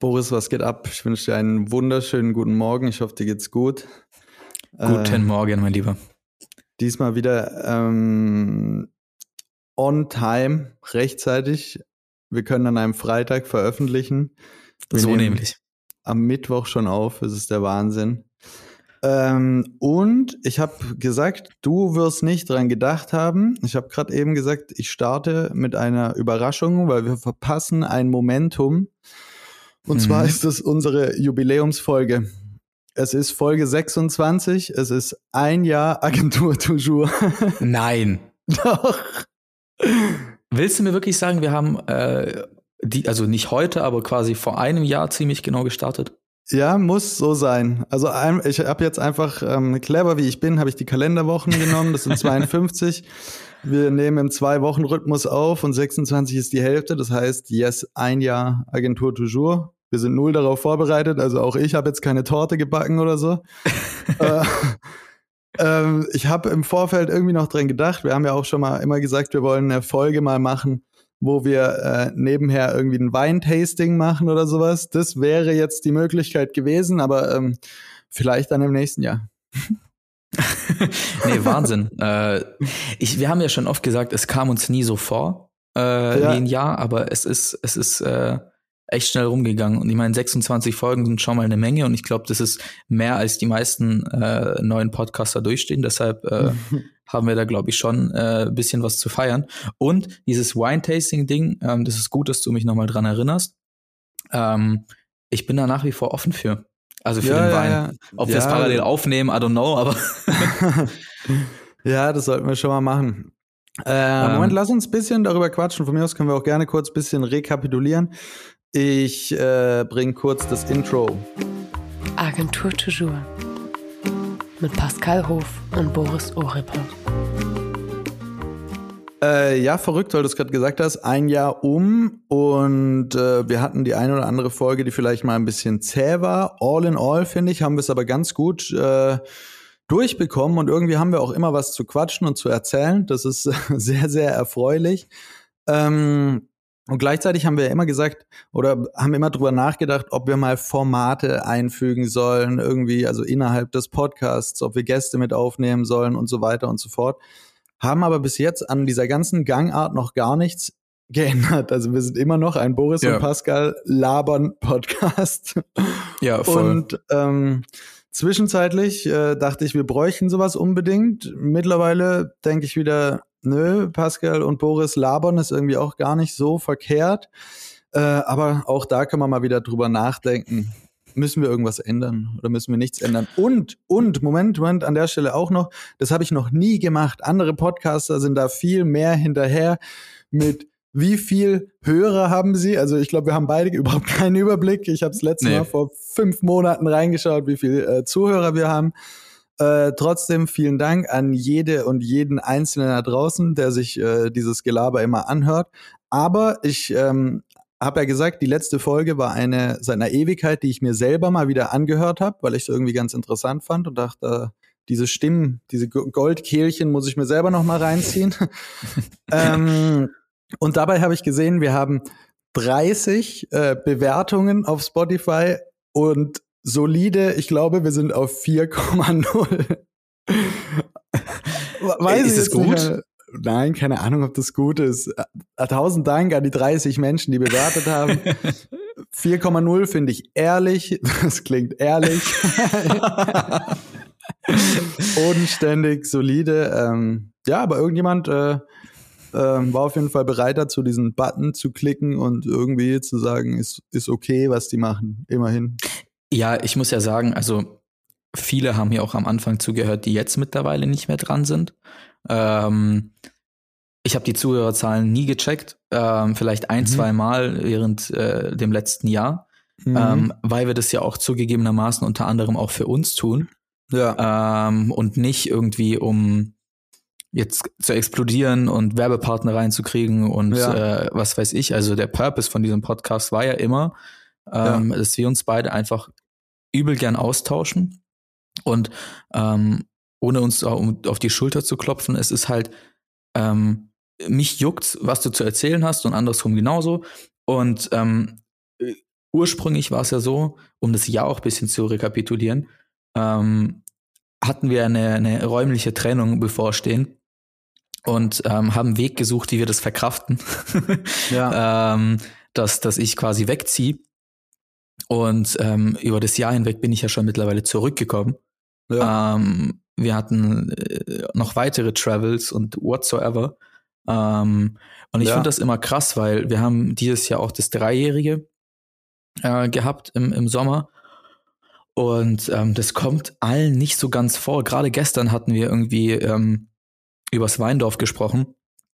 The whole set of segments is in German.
Boris, was geht ab? Ich wünsche dir einen wunderschönen guten Morgen. Ich hoffe, dir geht's gut. Guten äh, Morgen, mein Lieber. Diesmal wieder ähm, on time, rechtzeitig. Wir können an einem Freitag veröffentlichen. Wir so nämlich. Am Mittwoch schon auf. Das ist der Wahnsinn. Ähm, und ich habe gesagt, du wirst nicht dran gedacht haben. Ich habe gerade eben gesagt, ich starte mit einer Überraschung, weil wir verpassen ein Momentum. Und mhm. zwar ist es unsere Jubiläumsfolge. Es ist Folge 26. Es ist ein Jahr Agentur Toujours. Nein. Doch. Willst du mir wirklich sagen, wir haben äh, die, also nicht heute, aber quasi vor einem Jahr ziemlich genau gestartet? Ja, muss so sein. Also ich habe jetzt einfach ähm, clever wie ich bin, habe ich die Kalenderwochen genommen. Das sind 52. Wir nehmen im Zwei-Wochen-Rhythmus auf und 26 ist die Hälfte. Das heißt, yes, ein Jahr Agentur toujours. Wir sind null darauf vorbereitet. Also auch ich habe jetzt keine Torte gebacken oder so. äh, ähm, ich habe im Vorfeld irgendwie noch dran gedacht. Wir haben ja auch schon mal immer gesagt, wir wollen eine Folge mal machen, wo wir äh, nebenher irgendwie ein Weintasting machen oder sowas. Das wäre jetzt die Möglichkeit gewesen, aber ähm, vielleicht dann im nächsten Jahr. nee, Wahnsinn. äh, ich, wir haben ja schon oft gesagt, es kam uns nie so vor äh, ja. wie ein Jahr, aber es ist, es ist äh, echt schnell rumgegangen. Und ich meine, 26 Folgen sind schon mal eine Menge und ich glaube, das ist mehr als die meisten äh, neuen Podcaster durchstehen. Deshalb äh, haben wir da, glaube ich, schon äh, ein bisschen was zu feiern. Und dieses Wine-Tasting-Ding, ähm, das ist gut, dass du mich nochmal dran erinnerst. Ähm, ich bin da nach wie vor offen für. Also für ja, den Wein. Ja, Ob wir es parallel aufnehmen, I don't know, aber. ja, das sollten wir schon mal machen. Äh, ähm, Moment, lass uns ein bisschen darüber quatschen. Von mir aus können wir auch gerne kurz ein bisschen rekapitulieren. Ich äh, bringe kurz das Intro. Agentur Toujours mit Pascal Hof und Boris Oripper. Äh, ja, verrückt, weil du es gerade gesagt hast. Ein Jahr um und äh, wir hatten die eine oder andere Folge, die vielleicht mal ein bisschen zäh war. All in all, finde ich, haben wir es aber ganz gut äh, durchbekommen und irgendwie haben wir auch immer was zu quatschen und zu erzählen. Das ist sehr, sehr erfreulich. Ähm, und gleichzeitig haben wir immer gesagt oder haben immer drüber nachgedacht, ob wir mal Formate einfügen sollen, irgendwie, also innerhalb des Podcasts, ob wir Gäste mit aufnehmen sollen und so weiter und so fort haben aber bis jetzt an dieser ganzen Gangart noch gar nichts geändert. Also wir sind immer noch ein Boris ja. und Pascal labern Podcast. Ja, voll. Und ähm, zwischenzeitlich äh, dachte ich, wir bräuchten sowas unbedingt. Mittlerweile denke ich wieder, nö, Pascal und Boris labern ist irgendwie auch gar nicht so verkehrt. Äh, aber auch da kann man mal wieder drüber nachdenken müssen wir irgendwas ändern oder müssen wir nichts ändern? Und, und, Moment, Moment, an der Stelle auch noch, das habe ich noch nie gemacht. Andere Podcaster sind da viel mehr hinterher mit wie viel Hörer haben sie? Also ich glaube, wir haben beide überhaupt keinen Überblick. Ich habe es letztes nee. Mal vor fünf Monaten reingeschaut, wie viel äh, Zuhörer wir haben. Äh, trotzdem vielen Dank an jede und jeden Einzelnen da draußen, der sich äh, dieses Gelaber immer anhört. Aber ich ähm, habe ja gesagt, die letzte Folge war eine seiner Ewigkeit, die ich mir selber mal wieder angehört habe, weil ich es irgendwie ganz interessant fand und dachte, diese Stimmen, diese Goldkehlchen muss ich mir selber noch mal reinziehen. ähm, und dabei habe ich gesehen, wir haben 30 äh, Bewertungen auf Spotify und solide, ich glaube, wir sind auf 4,0. Weiß ist es gut? Nein, keine Ahnung, ob das gut ist. Äh, tausend Dank an die 30 Menschen, die bewertet haben. 4,0 finde ich ehrlich. Das klingt ehrlich. Unständig, solide. Ähm, ja, aber irgendjemand äh, äh, war auf jeden Fall bereit dazu, diesen Button zu klicken und irgendwie zu sagen, ist, ist okay, was die machen. Immerhin. Ja, ich muss ja sagen, also viele haben hier auch am Anfang zugehört, die jetzt mittlerweile nicht mehr dran sind. Ähm, ich habe die Zuhörerzahlen nie gecheckt, ähm, vielleicht ein, mhm. zwei Mal während äh, dem letzten Jahr, mhm. ähm, weil wir das ja auch zugegebenermaßen unter anderem auch für uns tun. Ja. Ähm, und nicht irgendwie um jetzt zu explodieren und Werbepartner reinzukriegen und ja. äh, was weiß ich. Also der Purpose von diesem Podcast war ja immer, ähm, ja. dass wir uns beide einfach übel gern austauschen und ähm, ohne uns auf die Schulter zu klopfen, es ist halt, ähm, mich juckt, was du zu erzählen hast und andersrum genauso. Und ähm, ursprünglich war es ja so, um das Jahr auch ein bisschen zu rekapitulieren, ähm, hatten wir eine, eine räumliche Trennung bevorstehen und ähm, haben einen Weg gesucht, wie wir das verkraften. ja. ähm, dass, dass ich quasi wegziehe. Und ähm, über das Jahr hinweg bin ich ja schon mittlerweile zurückgekommen. Ja. Ähm, wir hatten äh, noch weitere Travels und whatsoever. Ähm, und ich ja. finde das immer krass, weil wir haben dieses Jahr auch das Dreijährige äh, gehabt im, im Sommer. Und ähm, das kommt allen nicht so ganz vor. Gerade gestern hatten wir irgendwie ähm, übers Weindorf gesprochen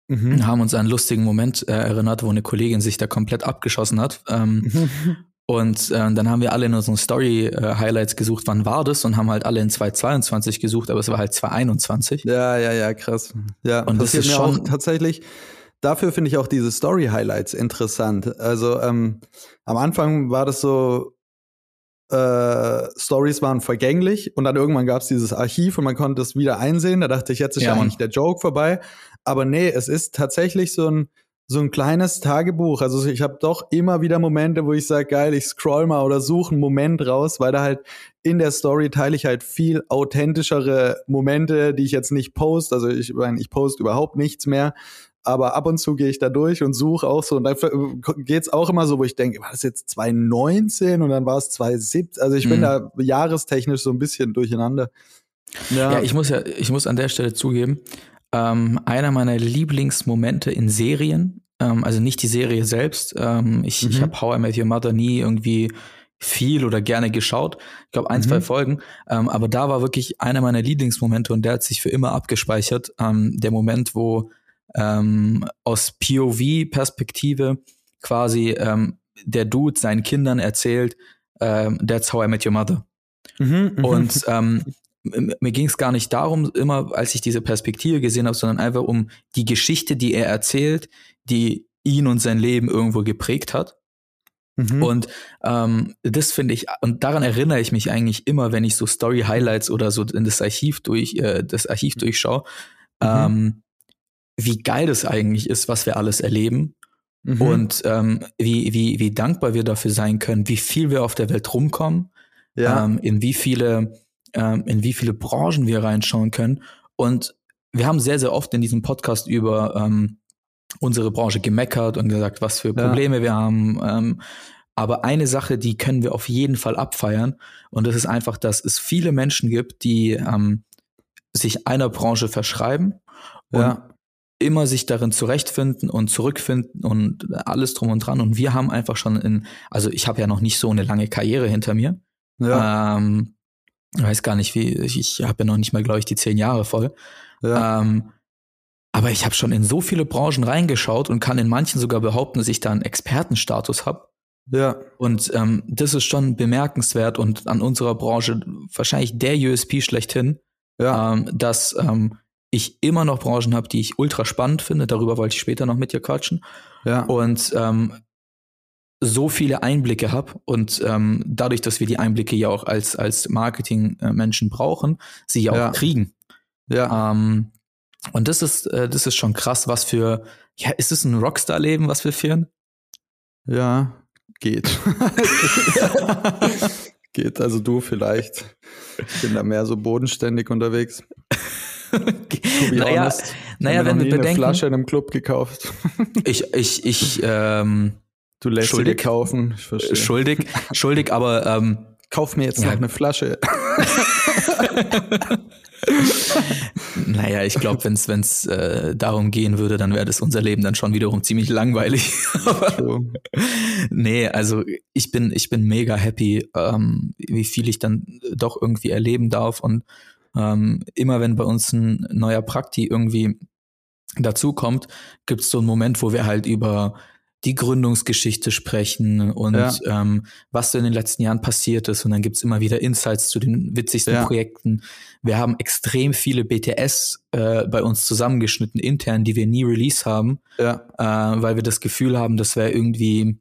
mhm. und haben uns an einen lustigen Moment äh, erinnert, wo eine Kollegin sich da komplett abgeschossen hat. Ähm, mhm. Und äh, dann haben wir alle in unseren Story-Highlights äh, gesucht, wann war das? Und haben halt alle in 2022 gesucht, aber es war halt 2021. Ja, ja, ja, krass. Ja, und das ist mir schon auch tatsächlich, dafür finde ich auch diese Story-Highlights interessant. Also ähm, am Anfang war das so, äh, Stories waren vergänglich und dann irgendwann gab es dieses Archiv und man konnte es wieder einsehen. Da dachte ich, jetzt ist ja, eigentlich der Joke vorbei. Aber nee, es ist tatsächlich so ein so ein kleines Tagebuch. Also ich habe doch immer wieder Momente, wo ich sage, geil, ich scroll mal oder suche einen Moment raus, weil da halt in der Story teile ich halt viel authentischere Momente, die ich jetzt nicht post. Also ich meine, ich post überhaupt nichts mehr, aber ab und zu gehe ich da durch und suche auch so. Und da geht's auch immer so, wo ich denke, war das jetzt 2019 und dann war es 2017? Also ich bin mhm. da jahrestechnisch so ein bisschen durcheinander. Ja. ja, ich muss ja, ich muss an der Stelle zugeben, ähm, einer meiner Lieblingsmomente in Serien, ähm, also nicht die Serie selbst. Ähm, ich mhm. ich habe How I Met Your Mother nie irgendwie viel oder gerne geschaut. Ich glaube ein, mhm. zwei Folgen. Ähm, aber da war wirklich einer meiner Lieblingsmomente und der hat sich für immer abgespeichert. Ähm, der Moment, wo ähm, aus POV-Perspektive quasi ähm, der Dude seinen Kindern erzählt, ähm, that's how I met your mother. Mhm, mhm. und ähm, mir ging es gar nicht darum, immer als ich diese Perspektive gesehen habe, sondern einfach um die Geschichte, die er erzählt, die ihn und sein Leben irgendwo geprägt hat. Mhm. Und ähm, das finde ich, und daran erinnere ich mich eigentlich immer, wenn ich so Story-Highlights oder so in das Archiv durch, äh, das Archiv durchschaue, mhm. ähm, wie geil das eigentlich ist, was wir alles erleben. Mhm. Und ähm, wie, wie, wie dankbar wir dafür sein können, wie viel wir auf der Welt rumkommen, ja. ähm, in wie viele, ähm, in wie viele Branchen wir reinschauen können. Und wir haben sehr, sehr oft in diesem Podcast über ähm, unsere Branche gemeckert und gesagt, was für Probleme ja. wir haben. Ähm, aber eine Sache, die können wir auf jeden Fall abfeiern. Und das ist einfach, dass es viele Menschen gibt, die ähm, sich einer Branche verschreiben und ja immer sich darin zurechtfinden und zurückfinden und alles drum und dran. Und wir haben einfach schon in, also ich habe ja noch nicht so eine lange Karriere hinter mir. Ja. Ähm, weiß gar nicht, wie, ich, ich habe ja noch nicht mal, glaube ich, die zehn Jahre voll. Ja. Ähm, aber ich habe schon in so viele Branchen reingeschaut und kann in manchen sogar behaupten, dass ich da einen Expertenstatus habe. Ja. Und ähm, das ist schon bemerkenswert und an unserer Branche wahrscheinlich der USP schlechthin, ja. ähm, dass ähm, ich immer noch Branchen habe, die ich ultra spannend finde. Darüber wollte ich später noch mit dir quatschen. Ja. Und ähm, so viele Einblicke habe und ähm, dadurch, dass wir die Einblicke ja auch als, als Marketing-Menschen brauchen, sie ja auch ja. kriegen. Ja. Ähm, und das ist, äh, das ist schon krass, was für, ja, ist es ein Rockstar-Leben, was wir führen? Ja, geht. geht, also du vielleicht. Ich bin da mehr so bodenständig unterwegs. naja, honest, naja wenn wir bedenken, eine Flasche in einem Club gekauft. ich, ich, ich, ähm, du lässt schuldig, kaufen. Ich verstehe. Schuldig, schuldig, aber ähm, kauf mir jetzt ja. noch eine Flasche. naja, ich glaube, wenn es äh, darum gehen würde, dann wäre das unser Leben dann schon wiederum ziemlich langweilig. nee, also ich bin, ich bin mega happy, ähm, wie viel ich dann doch irgendwie erleben darf und ähm, immer wenn bei uns ein neuer Prakti irgendwie dazukommt, gibt es so einen Moment, wo wir halt über die Gründungsgeschichte sprechen und ja. ähm, was so in den letzten Jahren passiert ist. Und dann gibt's immer wieder Insights zu den witzigsten ja. Projekten. Wir haben extrem viele BTS äh, bei uns zusammengeschnitten, intern, die wir nie release haben, ja. äh, weil wir das Gefühl haben, das wäre irgendwie,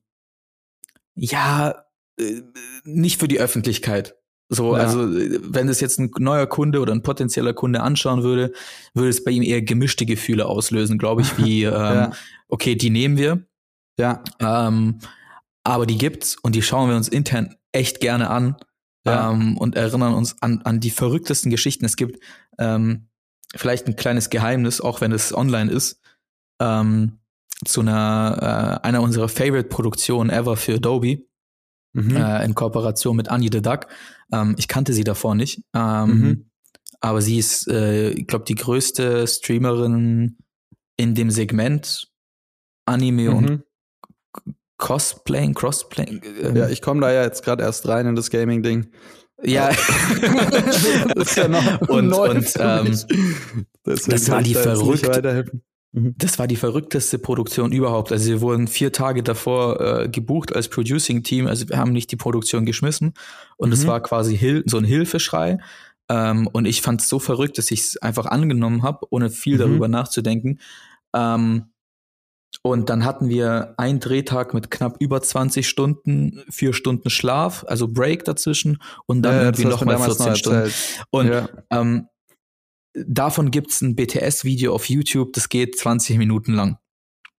ja, äh, nicht für die Öffentlichkeit. So, ja. also wenn es jetzt ein neuer Kunde oder ein potenzieller Kunde anschauen würde, würde es bei ihm eher gemischte Gefühle auslösen, glaube ich, wie ähm, ja. okay, die nehmen wir. Ja. Ähm, aber die gibt's und die schauen wir uns intern echt gerne an Ja. ähm, und erinnern uns an, an die verrücktesten Geschichten. Es gibt ähm, vielleicht ein kleines Geheimnis, auch wenn es online ist, ähm, zu einer äh, einer unserer Favorite-Produktionen ever für Adobe Mhm. äh, in Kooperation mit Annie the Duck. Ähm, ich kannte sie davor nicht, ähm, Mhm. aber sie ist, äh, ich glaube, die größte Streamerin in dem Segment Anime und Mhm. Cosplaying, Crossplaying. ähm, Ja, ich komme da ja jetzt gerade erst rein in das Gaming-Ding. ja. das ist ja noch und, neu und ähm, das war die da verrückte-. Mhm. Das war die verrückteste Produktion überhaupt. Also wir wurden vier Tage davor äh, gebucht als Producing-Team. Also wir haben nicht die Produktion geschmissen. Und es Mhm. war quasi Hil so ein Hilfeschrei. Ähm, und ich fand es so verrückt, dass ich es einfach angenommen habe, ohne viel Mhm. darüber nachzudenken. Ähm, und dann hatten wir einen Drehtag mit knapp über 20 Stunden, vier Stunden Schlaf, also Break dazwischen und dann Ja, irgendwie nochmal damals 14 noch Stunden. Und ja. ähm, davon gibt's ein BTS-Video auf YouTube, das geht 20 Minuten lang.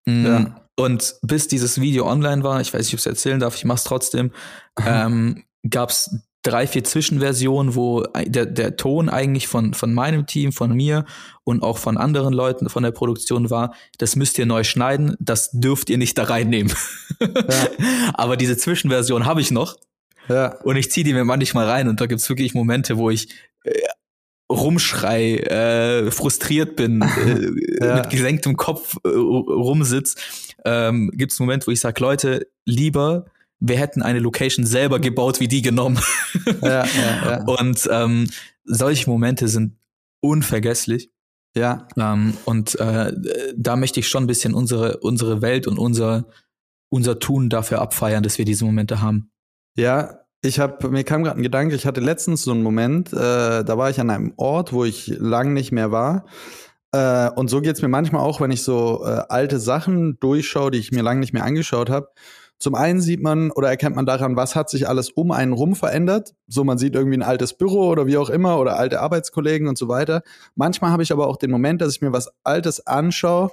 Mm, Ja. Und bis dieses Video online war, ich weiß nicht, ob ich es erzählen darf, ich mach's trotzdem, ähm, gab's drei, vier Zwischenversionen, wo der, der Ton eigentlich von, von meinem Team, von mir und auch von anderen Leuten von der Produktion war, das müsst ihr neu schneiden, das dürft ihr nicht da reinnehmen. Aber diese Zwischenversion habe ich noch ja. und ich ziehe die mir manchmal rein und da gibt's wirklich Momente, wo ich äh, rumschrei, äh, frustriert bin, äh, Ja. mit gesenktem Kopf äh, rumsitz. Ähm, gibt's einen Moment, wo ich sage, Leute, lieber, wir hätten eine Location selber gebaut, wie die genommen. Ja, ja, ja. Und ähm, solche Momente sind unvergesslich. ja. Ähm, und äh, da möchte ich schon ein bisschen unsere, unsere Welt und unser, unser Tun dafür abfeiern, dass wir diese Momente haben. Ja, ich habe mir kam gerade ein Gedanke, ich hatte letztens so einen Moment, äh, da war ich an einem Ort, wo ich lang nicht mehr war. Äh, und so geht's mir manchmal auch, wenn ich so äh, alte Sachen durchschaue, die ich mir lange nicht mehr angeschaut habe. Zum einen sieht man oder erkennt man daran, was hat sich alles um einen rum verändert. So, man sieht irgendwie ein altes Büro oder wie auch immer oder alte Arbeitskollegen und so weiter. Manchmal habe ich aber auch den Moment, dass ich mir was Altes anschaue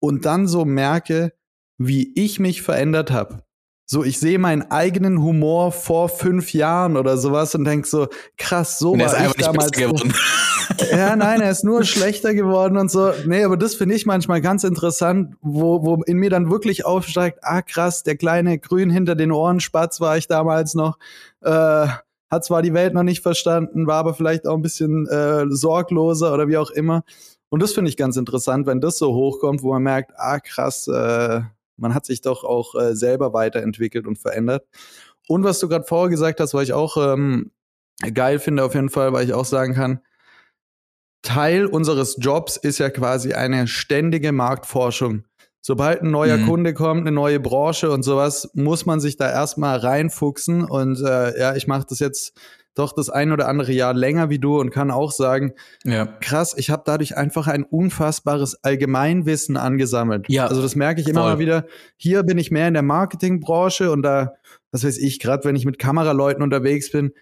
und dann so merke, wie ich mich verändert habe. So, ich sehe meinen eigenen Humor vor fünf Jahren oder sowas und denk so, krass, so Und war ist ich damals. geworden. Ja, nein, er ist nur schlechter geworden und so. Nee, aber das finde ich manchmal ganz interessant, wo, wo in mir dann wirklich aufsteigt, ah krass, der kleine Grün hinter den Ohren Spatz war ich damals noch. Äh, hat zwar die Welt noch nicht verstanden, war aber vielleicht auch ein bisschen äh, sorgloser oder wie auch immer. Und das finde ich ganz interessant, wenn das so hochkommt, wo man merkt, ah krass, äh, man hat sich doch auch äh, selber weiterentwickelt und verändert. Und was du gerade vorher gesagt hast, was ich auch ähm, geil finde auf jeden Fall, weil ich auch sagen kann, Teil unseres Jobs ist ja quasi eine ständige Marktforschung. Sobald ein neuer Mhm. Kunde kommt, eine neue Branche und sowas, muss man sich da erstmal reinfuchsen. Und äh, ja, ich mache das jetzt doch das ein oder andere Jahr länger wie du und kann auch sagen, ja. krass, ich habe dadurch einfach ein unfassbares Allgemeinwissen angesammelt. Ja, also das merke ich immer voll. mal wieder. Hier bin ich mehr in der Marketingbranche und da, was weiß ich, gerade wenn ich mit Kameraleuten unterwegs bin,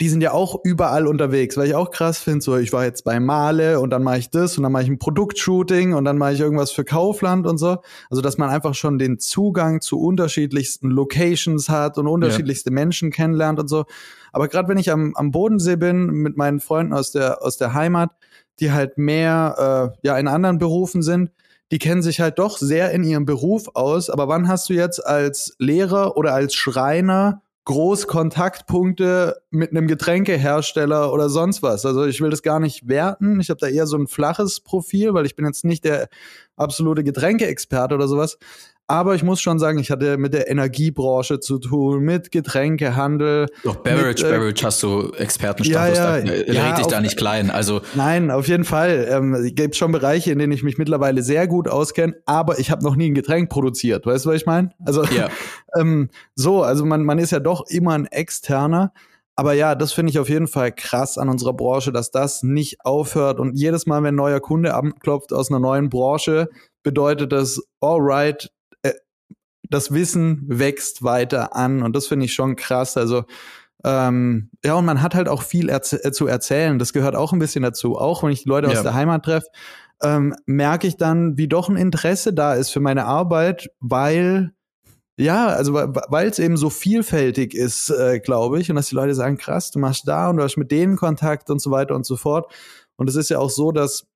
die sind ja auch überall unterwegs, weil ich auch krass finde, so ich war jetzt bei Male und dann mache ich das und dann mache ich ein Produktshooting und dann mache ich irgendwas für Kaufland und so. Also dass man einfach schon den Zugang zu unterschiedlichsten Locations hat und unterschiedlichste Menschen kennenlernt und so. Aber gerade wenn ich am, am Bodensee bin mit meinen Freunden aus der aus der Heimat, die halt mehr äh, ja in anderen Berufen sind, die kennen sich halt doch sehr in ihrem Beruf aus. Aber wann hast du jetzt als Lehrer oder als Schreiner groß Kontaktpunkte mit einem Getränkehersteller oder sonst was. Also ich will das gar nicht werten. Ich habe da eher so ein flaches Profil, weil ich bin jetzt nicht der absolute Getränkeexperte oder sowas. Aber ich muss schon sagen, ich hatte mit der Energiebranche zu tun, mit Getränkehandel. Doch, Beverage, Mit, äh, Beverage hast du Expertenstatus, Ja, ja, da ja, red dich da nicht klein. Also, Nein, auf jeden Fall. Ähm, es gibt schon Bereiche, in denen ich mich mittlerweile sehr gut auskenne, aber ich habe noch nie ein Getränk produziert. Weißt du, was ich meine? Also ja, ähm, so, also man, man ist ja doch immer ein Externer. Aber ja, das finde ich auf jeden Fall krass an unserer Branche, dass das nicht aufhört. Und jedes Mal, wenn ein neuer Kunde anklopft aus einer neuen Branche, bedeutet das, alright, das Wissen wächst weiter an. Und das finde ich schon krass. Also, ähm, ja, und man hat halt auch viel erz äh, zu erzählen. Das gehört auch ein bisschen dazu. Auch wenn ich die Leute Ja. aus der Heimat treffe, ähm, merke ich dann, wie doch ein Interesse da ist für meine Arbeit, weil ja, also weil es eben so vielfältig ist, äh, glaube ich, und dass die Leute sagen, krass, du machst da und du hast mit denen Kontakt und so weiter und so fort. Und es ist ja auch so, dass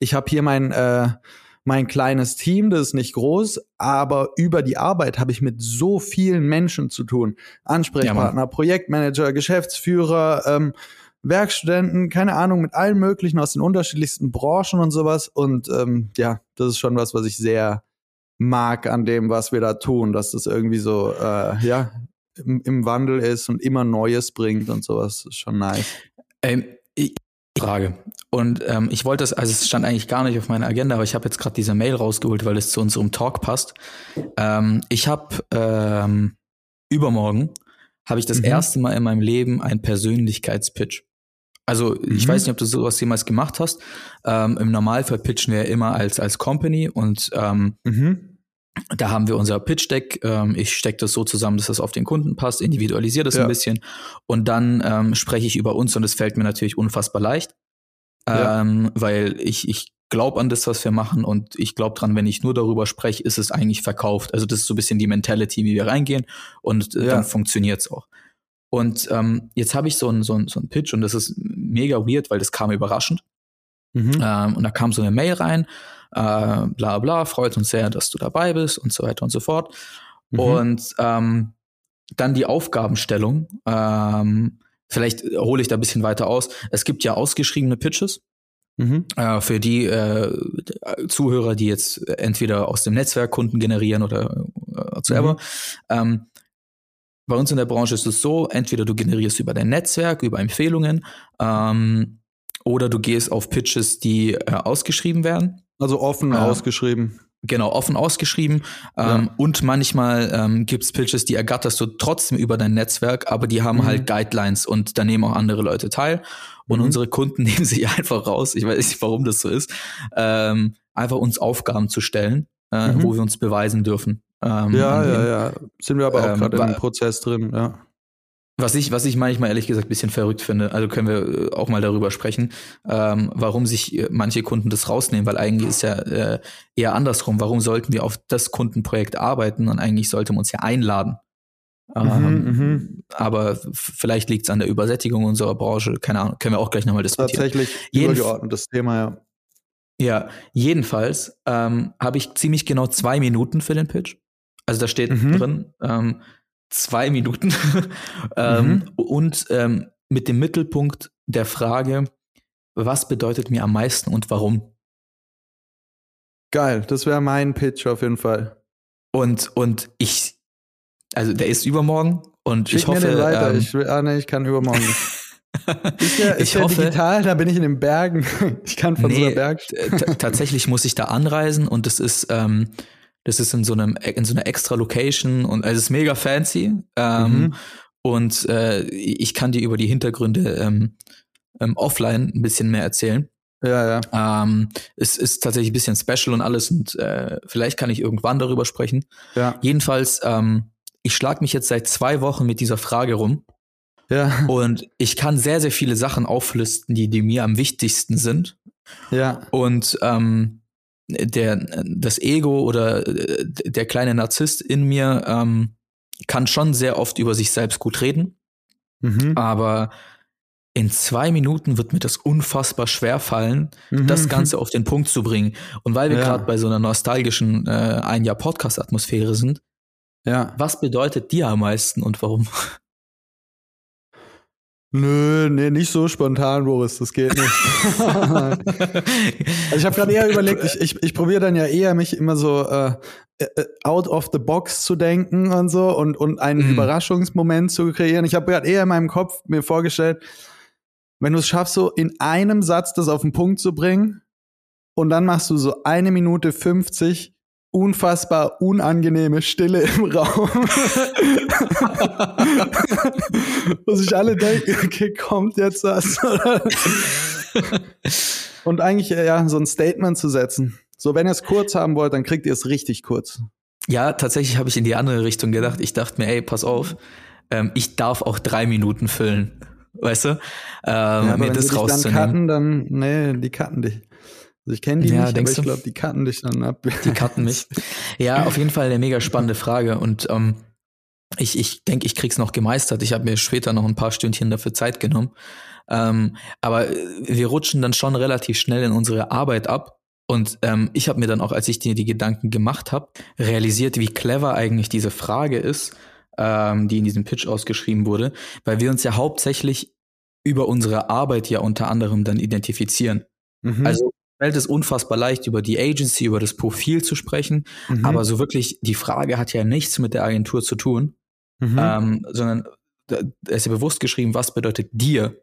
ich habe hier mein äh, mein kleines Team, das ist nicht groß, aber über die Arbeit habe ich mit so vielen Menschen zu tun. Ansprechpartner, ja, Projektmanager, Geschäftsführer, ähm, Werkstudenten, keine Ahnung, mit allen möglichen aus den unterschiedlichsten Branchen und sowas. Und ähm, ja, das ist schon was, was ich sehr mag an dem, was wir da tun, dass das irgendwie so, äh, ja, im, im Wandel ist und immer Neues bringt und sowas. Das ist schon nice. Ähm, ich, Frage. Und ähm, ich wollte das, also es stand eigentlich gar nicht auf meiner Agenda, aber ich habe jetzt gerade diese Mail rausgeholt, weil es zu unserem Talk passt. Ähm, ich habe ähm, übermorgen habe ich das mhm. erste Mal in meinem Leben einen Persönlichkeitspitch. Also ich mhm. weiß nicht, ob du sowas jemals gemacht hast. Ähm, Im Normalfall pitchen wir immer als als Company und ähm, mhm. Da haben wir unser Pitch Deck. Ähm, ich stecke das so zusammen, dass das auf den Kunden passt, individualisiere das ja. ein bisschen und dann ähm, spreche ich über uns und es fällt mir natürlich unfassbar leicht, ja. ähm, weil ich, ich glaube an das, was wir machen und ich glaube dran, wenn ich nur darüber spreche, ist es eigentlich verkauft. Also das ist so ein bisschen die Mentality, wie wir reingehen und äh, ja. dann funktioniert es auch. Und ähm, jetzt habe ich so einen so so ein Pitch und das ist mega weird, weil das kam überraschend. Mhm. Ähm, und da kam so eine Mail rein, äh, bla bla, freut uns sehr, dass du dabei bist und so weiter und so fort. Mhm. Und ähm, dann die Aufgabenstellung. Ähm, vielleicht hole ich da ein bisschen weiter aus. Es gibt ja ausgeschriebene Pitches. Mhm. Äh, für die äh, Zuhörer, die jetzt entweder aus dem Netzwerk Kunden generieren oder äh, selber. Mhm. Ähm, bei uns in der Branche ist es so, entweder du generierst über dein Netzwerk, über Empfehlungen, ähm, oder du gehst auf Pitches, die äh, ausgeschrieben werden. Also offen äh, ausgeschrieben. Genau, offen ausgeschrieben. Ja. Ähm, und manchmal ähm, gibt es Pitches, die ergatterst du trotzdem über dein Netzwerk, aber die haben mhm. halt Guidelines und da nehmen auch andere Leute teil. Und mhm. unsere Kunden nehmen sich einfach raus, ich weiß nicht, warum das so ist, ähm, einfach uns Aufgaben zu stellen, äh, mhm. wo wir uns beweisen dürfen. Ähm, ja, ja, ja. Sind wir aber auch ähm, gerade im Prozess drin, ja. Was ich, was ich manchmal ehrlich gesagt bisschen verrückt finde, also können wir äh, auch mal darüber sprechen, ähm, warum sich äh, manche Kunden das rausnehmen, weil eigentlich ist ja äh, eher andersrum. Warum sollten wir auf das Kundenprojekt arbeiten und eigentlich sollte man uns ja einladen? Mhm, ähm, mhm, aber vielleicht liegt es an der Übersättigung unserer Branche, keine Ahnung, können wir auch gleich nochmal diskutieren. Tatsächlich Jedenf übergeordnetes Thema, ja. Ja, jedenfalls ähm, habe ich ziemlich genau zwei Minuten für den Pitch. Also da steht mhm. drin, ähm, zwei Minuten ähm, mhm. und ähm, mit dem Mittelpunkt der Frage, was bedeutet mir am meisten und warum? Geil, das wäre mein Pitch auf jeden Fall. Und, und ich, also der ist übermorgen und Schick ich hoffe. Mir weiter. Ähm, ich, ah, nee, ich kann übermorgen nicht. Ist ja, ist ich ja hoffe, digital, da bin ich in den Bergen. Ich kann von nee, so einer Berg. Tatsächlich muss ich da anreisen und es ist, ähm, das ist in so einem in so einer extra Location und also es ist mega fancy. Ähm, mhm. Und äh, ich kann dir über die Hintergründe ähm, ähm, offline ein bisschen mehr erzählen. Ja, ja. Ähm, es ist tatsächlich ein bisschen special und alles und äh, vielleicht kann ich irgendwann darüber sprechen. Ja. Jedenfalls, ähm, ich schlage mich jetzt seit zwei Wochen mit dieser Frage rum. Ja. Und ich kann sehr, sehr viele Sachen auflisten, die, die mir am wichtigsten sind. Ja. Und ähm, der, das Ego oder äh, der kleine Narzisst in mir ähm, kann schon sehr oft über sich selbst gut reden. Mhm. Aber in zwei Minuten wird mir das unfassbar schwer fallen, mhm. das Ganze auf den Punkt zu bringen. Und weil wir ja. gerade bei so einer nostalgischen äh, ein Jahr Podcast-Atmosphäre sind, ja. was bedeutet dir am meisten und warum? Nö, nee, nicht so spontan, Boris, das geht nicht. also ich habe gerade eher überlegt, ich, ich, ich probiere dann ja eher mich immer so äh, äh, out of the box zu denken und so und, und einen mhm. Überraschungsmoment zu kreieren. Ich habe gerade eher in meinem Kopf mir vorgestellt, wenn du es schaffst, so in einem Satz das auf den Punkt zu bringen und dann machst du so eine Minute 50 unfassbar unangenehme Stille im Raum. Wo sich alle denken, okay, kommt jetzt was. Und eigentlich ja so ein Statement zu setzen. So, wenn ihr es kurz haben wollt, dann kriegt ihr es richtig kurz. Ja, tatsächlich habe ich in die andere Richtung gedacht. Ich dachte mir, ey, pass auf, ähm, ich darf auch drei Minuten füllen. Weißt du? Ähm, ja, mir das rauszunehmen. Dann cutten, dann, nee, die cutten dich. Also ich kenne die Ja, nicht, aber ich glaube, die cutten dich dann ab. Die cutten mich. Ja, auf jeden Fall eine mega spannende Frage. Und ähm, ich, ich denke, ich krieg's noch gemeistert. Ich habe mir später noch ein paar Stündchen dafür Zeit genommen. Ähm, aber äh, wir rutschen dann schon relativ schnell in unsere Arbeit ab. Und ähm, ich habe mir dann auch, als ich dir die Gedanken gemacht habe, realisiert, wie clever eigentlich diese Frage ist, ähm, die in diesem Pitch ausgeschrieben wurde, weil wir uns ja hauptsächlich über unsere Arbeit ja unter anderem dann identifizieren. Mhm. Also fällt es unfassbar leicht, über die Agency, über das Profil zu sprechen, Mhm. aber so wirklich, die Frage hat ja nichts mit der Agentur zu tun, Mhm. ähm, sondern es ist ja bewusst geschrieben, was bedeutet dir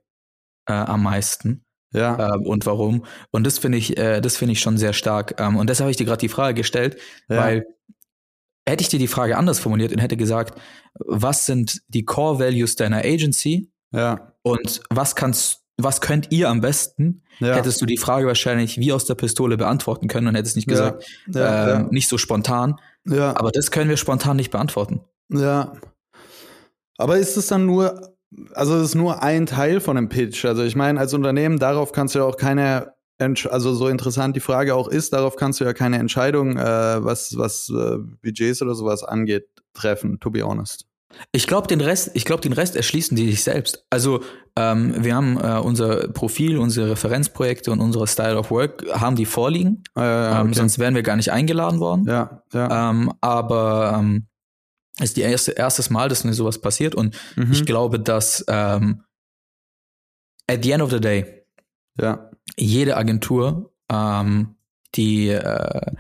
äh, am meisten ja, ähm, und warum. Und das finde ich, äh, das finde ich schon sehr stark. Ähm, und deshalb habe ich dir gerade die Frage gestellt, ja. weil hätte ich dir die Frage anders formuliert und hätte gesagt, was sind die Core Values deiner Agency ja, und was kannst, was könnt ihr am besten, ja. hättest du die Frage wahrscheinlich wie aus der Pistole beantworten können und hättest nicht Ja, gesagt, ja, ähm, nicht so spontan. ja, ja. Aber das können wir spontan nicht beantworten. Ja. Aber ist es dann nur, also es ist nur ein Teil von einem Pitch? Also ich meine, als Unternehmen, darauf kannst du ja auch keine, Entsch also so interessant die Frage auch ist, darauf kannst du ja keine Entscheidung, äh, was, was äh, Budgets oder sowas angeht, treffen, to be honest. Ich glaube, den Rest, ich glaube, den Rest erschließen die sich selbst. Also ähm, wir haben äh, unser Profil, unsere Referenzprojekte und unsere Style of Work haben die vorliegen. Ähm, okay. sonst wären wir gar nicht eingeladen worden. ja, ja. Ähm, aber ähm, es ist die erste erstes Mal, dass mir sowas passiert und Mhm. ich glaube, dass ähm, at the end of the day ja, jede Agentur, ähm, die äh,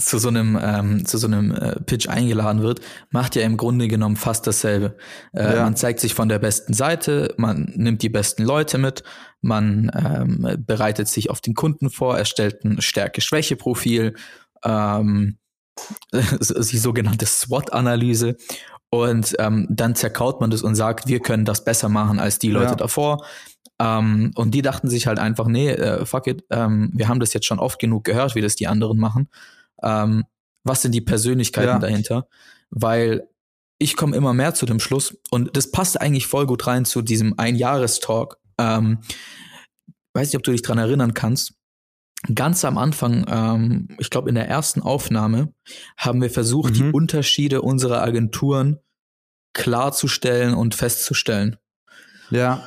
zu so einem ähm, zu so einem äh, Pitch eingeladen wird, macht ja im Grunde genommen fast dasselbe. Äh, Ja. Man zeigt sich von der besten Seite, man nimmt die besten Leute mit, man ähm, bereitet sich auf den Kunden vor, erstellt ein Stärke-Schwäche-Profil, ähm, die sogenannte SWOT-Analyse und ähm, dann zerkaut man das und sagt, wir können das besser machen als die Leute Ja. davor. Ähm, und die dachten sich halt einfach, nee, äh, fuck it, ähm, wir haben das jetzt schon oft genug gehört, wie das die anderen machen. Ähm, was sind die Persönlichkeiten Ja. dahinter? Weil ich komme immer mehr zu dem Schluss und das passt eigentlich voll gut rein zu diesem Einjahrestalk. Ähm, weiß nicht, ob du dich dran erinnern kannst. Ganz am Anfang, ähm, ich glaube in der ersten Aufnahme, haben wir versucht, die Mhm. Unterschiede unserer Agenturen klarzustellen und festzustellen. ja,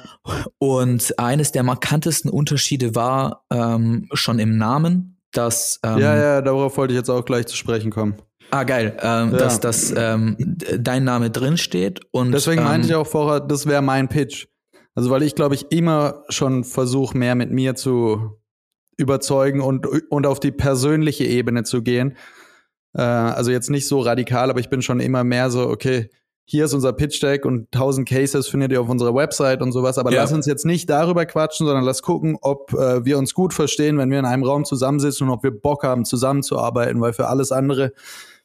Und eines der markantesten Unterschiede war ähm, schon im Namen, dass ähm, ja, ja, darauf wollte ich jetzt auch gleich zu sprechen kommen. ah geil, ähm, Ja. dass, dass ähm, dein Name drin steht und Deswegen ähm, meinte ich auch vorher, das wäre mein Pitch. Also weil ich glaube ich immer schon versuche, mehr mit mir zu überzeugen und, und auf die persönliche Ebene zu gehen. Äh, also jetzt nicht so radikal, aber ich bin schon immer mehr so, okay, hier ist unser Pitch Deck und 1000 Cases findet ihr auf unserer Website und sowas. Aber Ja. lass uns jetzt nicht darüber quatschen, sondern lass gucken, ob äh, wir uns gut verstehen, wenn wir in einem Raum zusammensitzen und ob wir Bock haben, zusammenzuarbeiten, weil für alles andere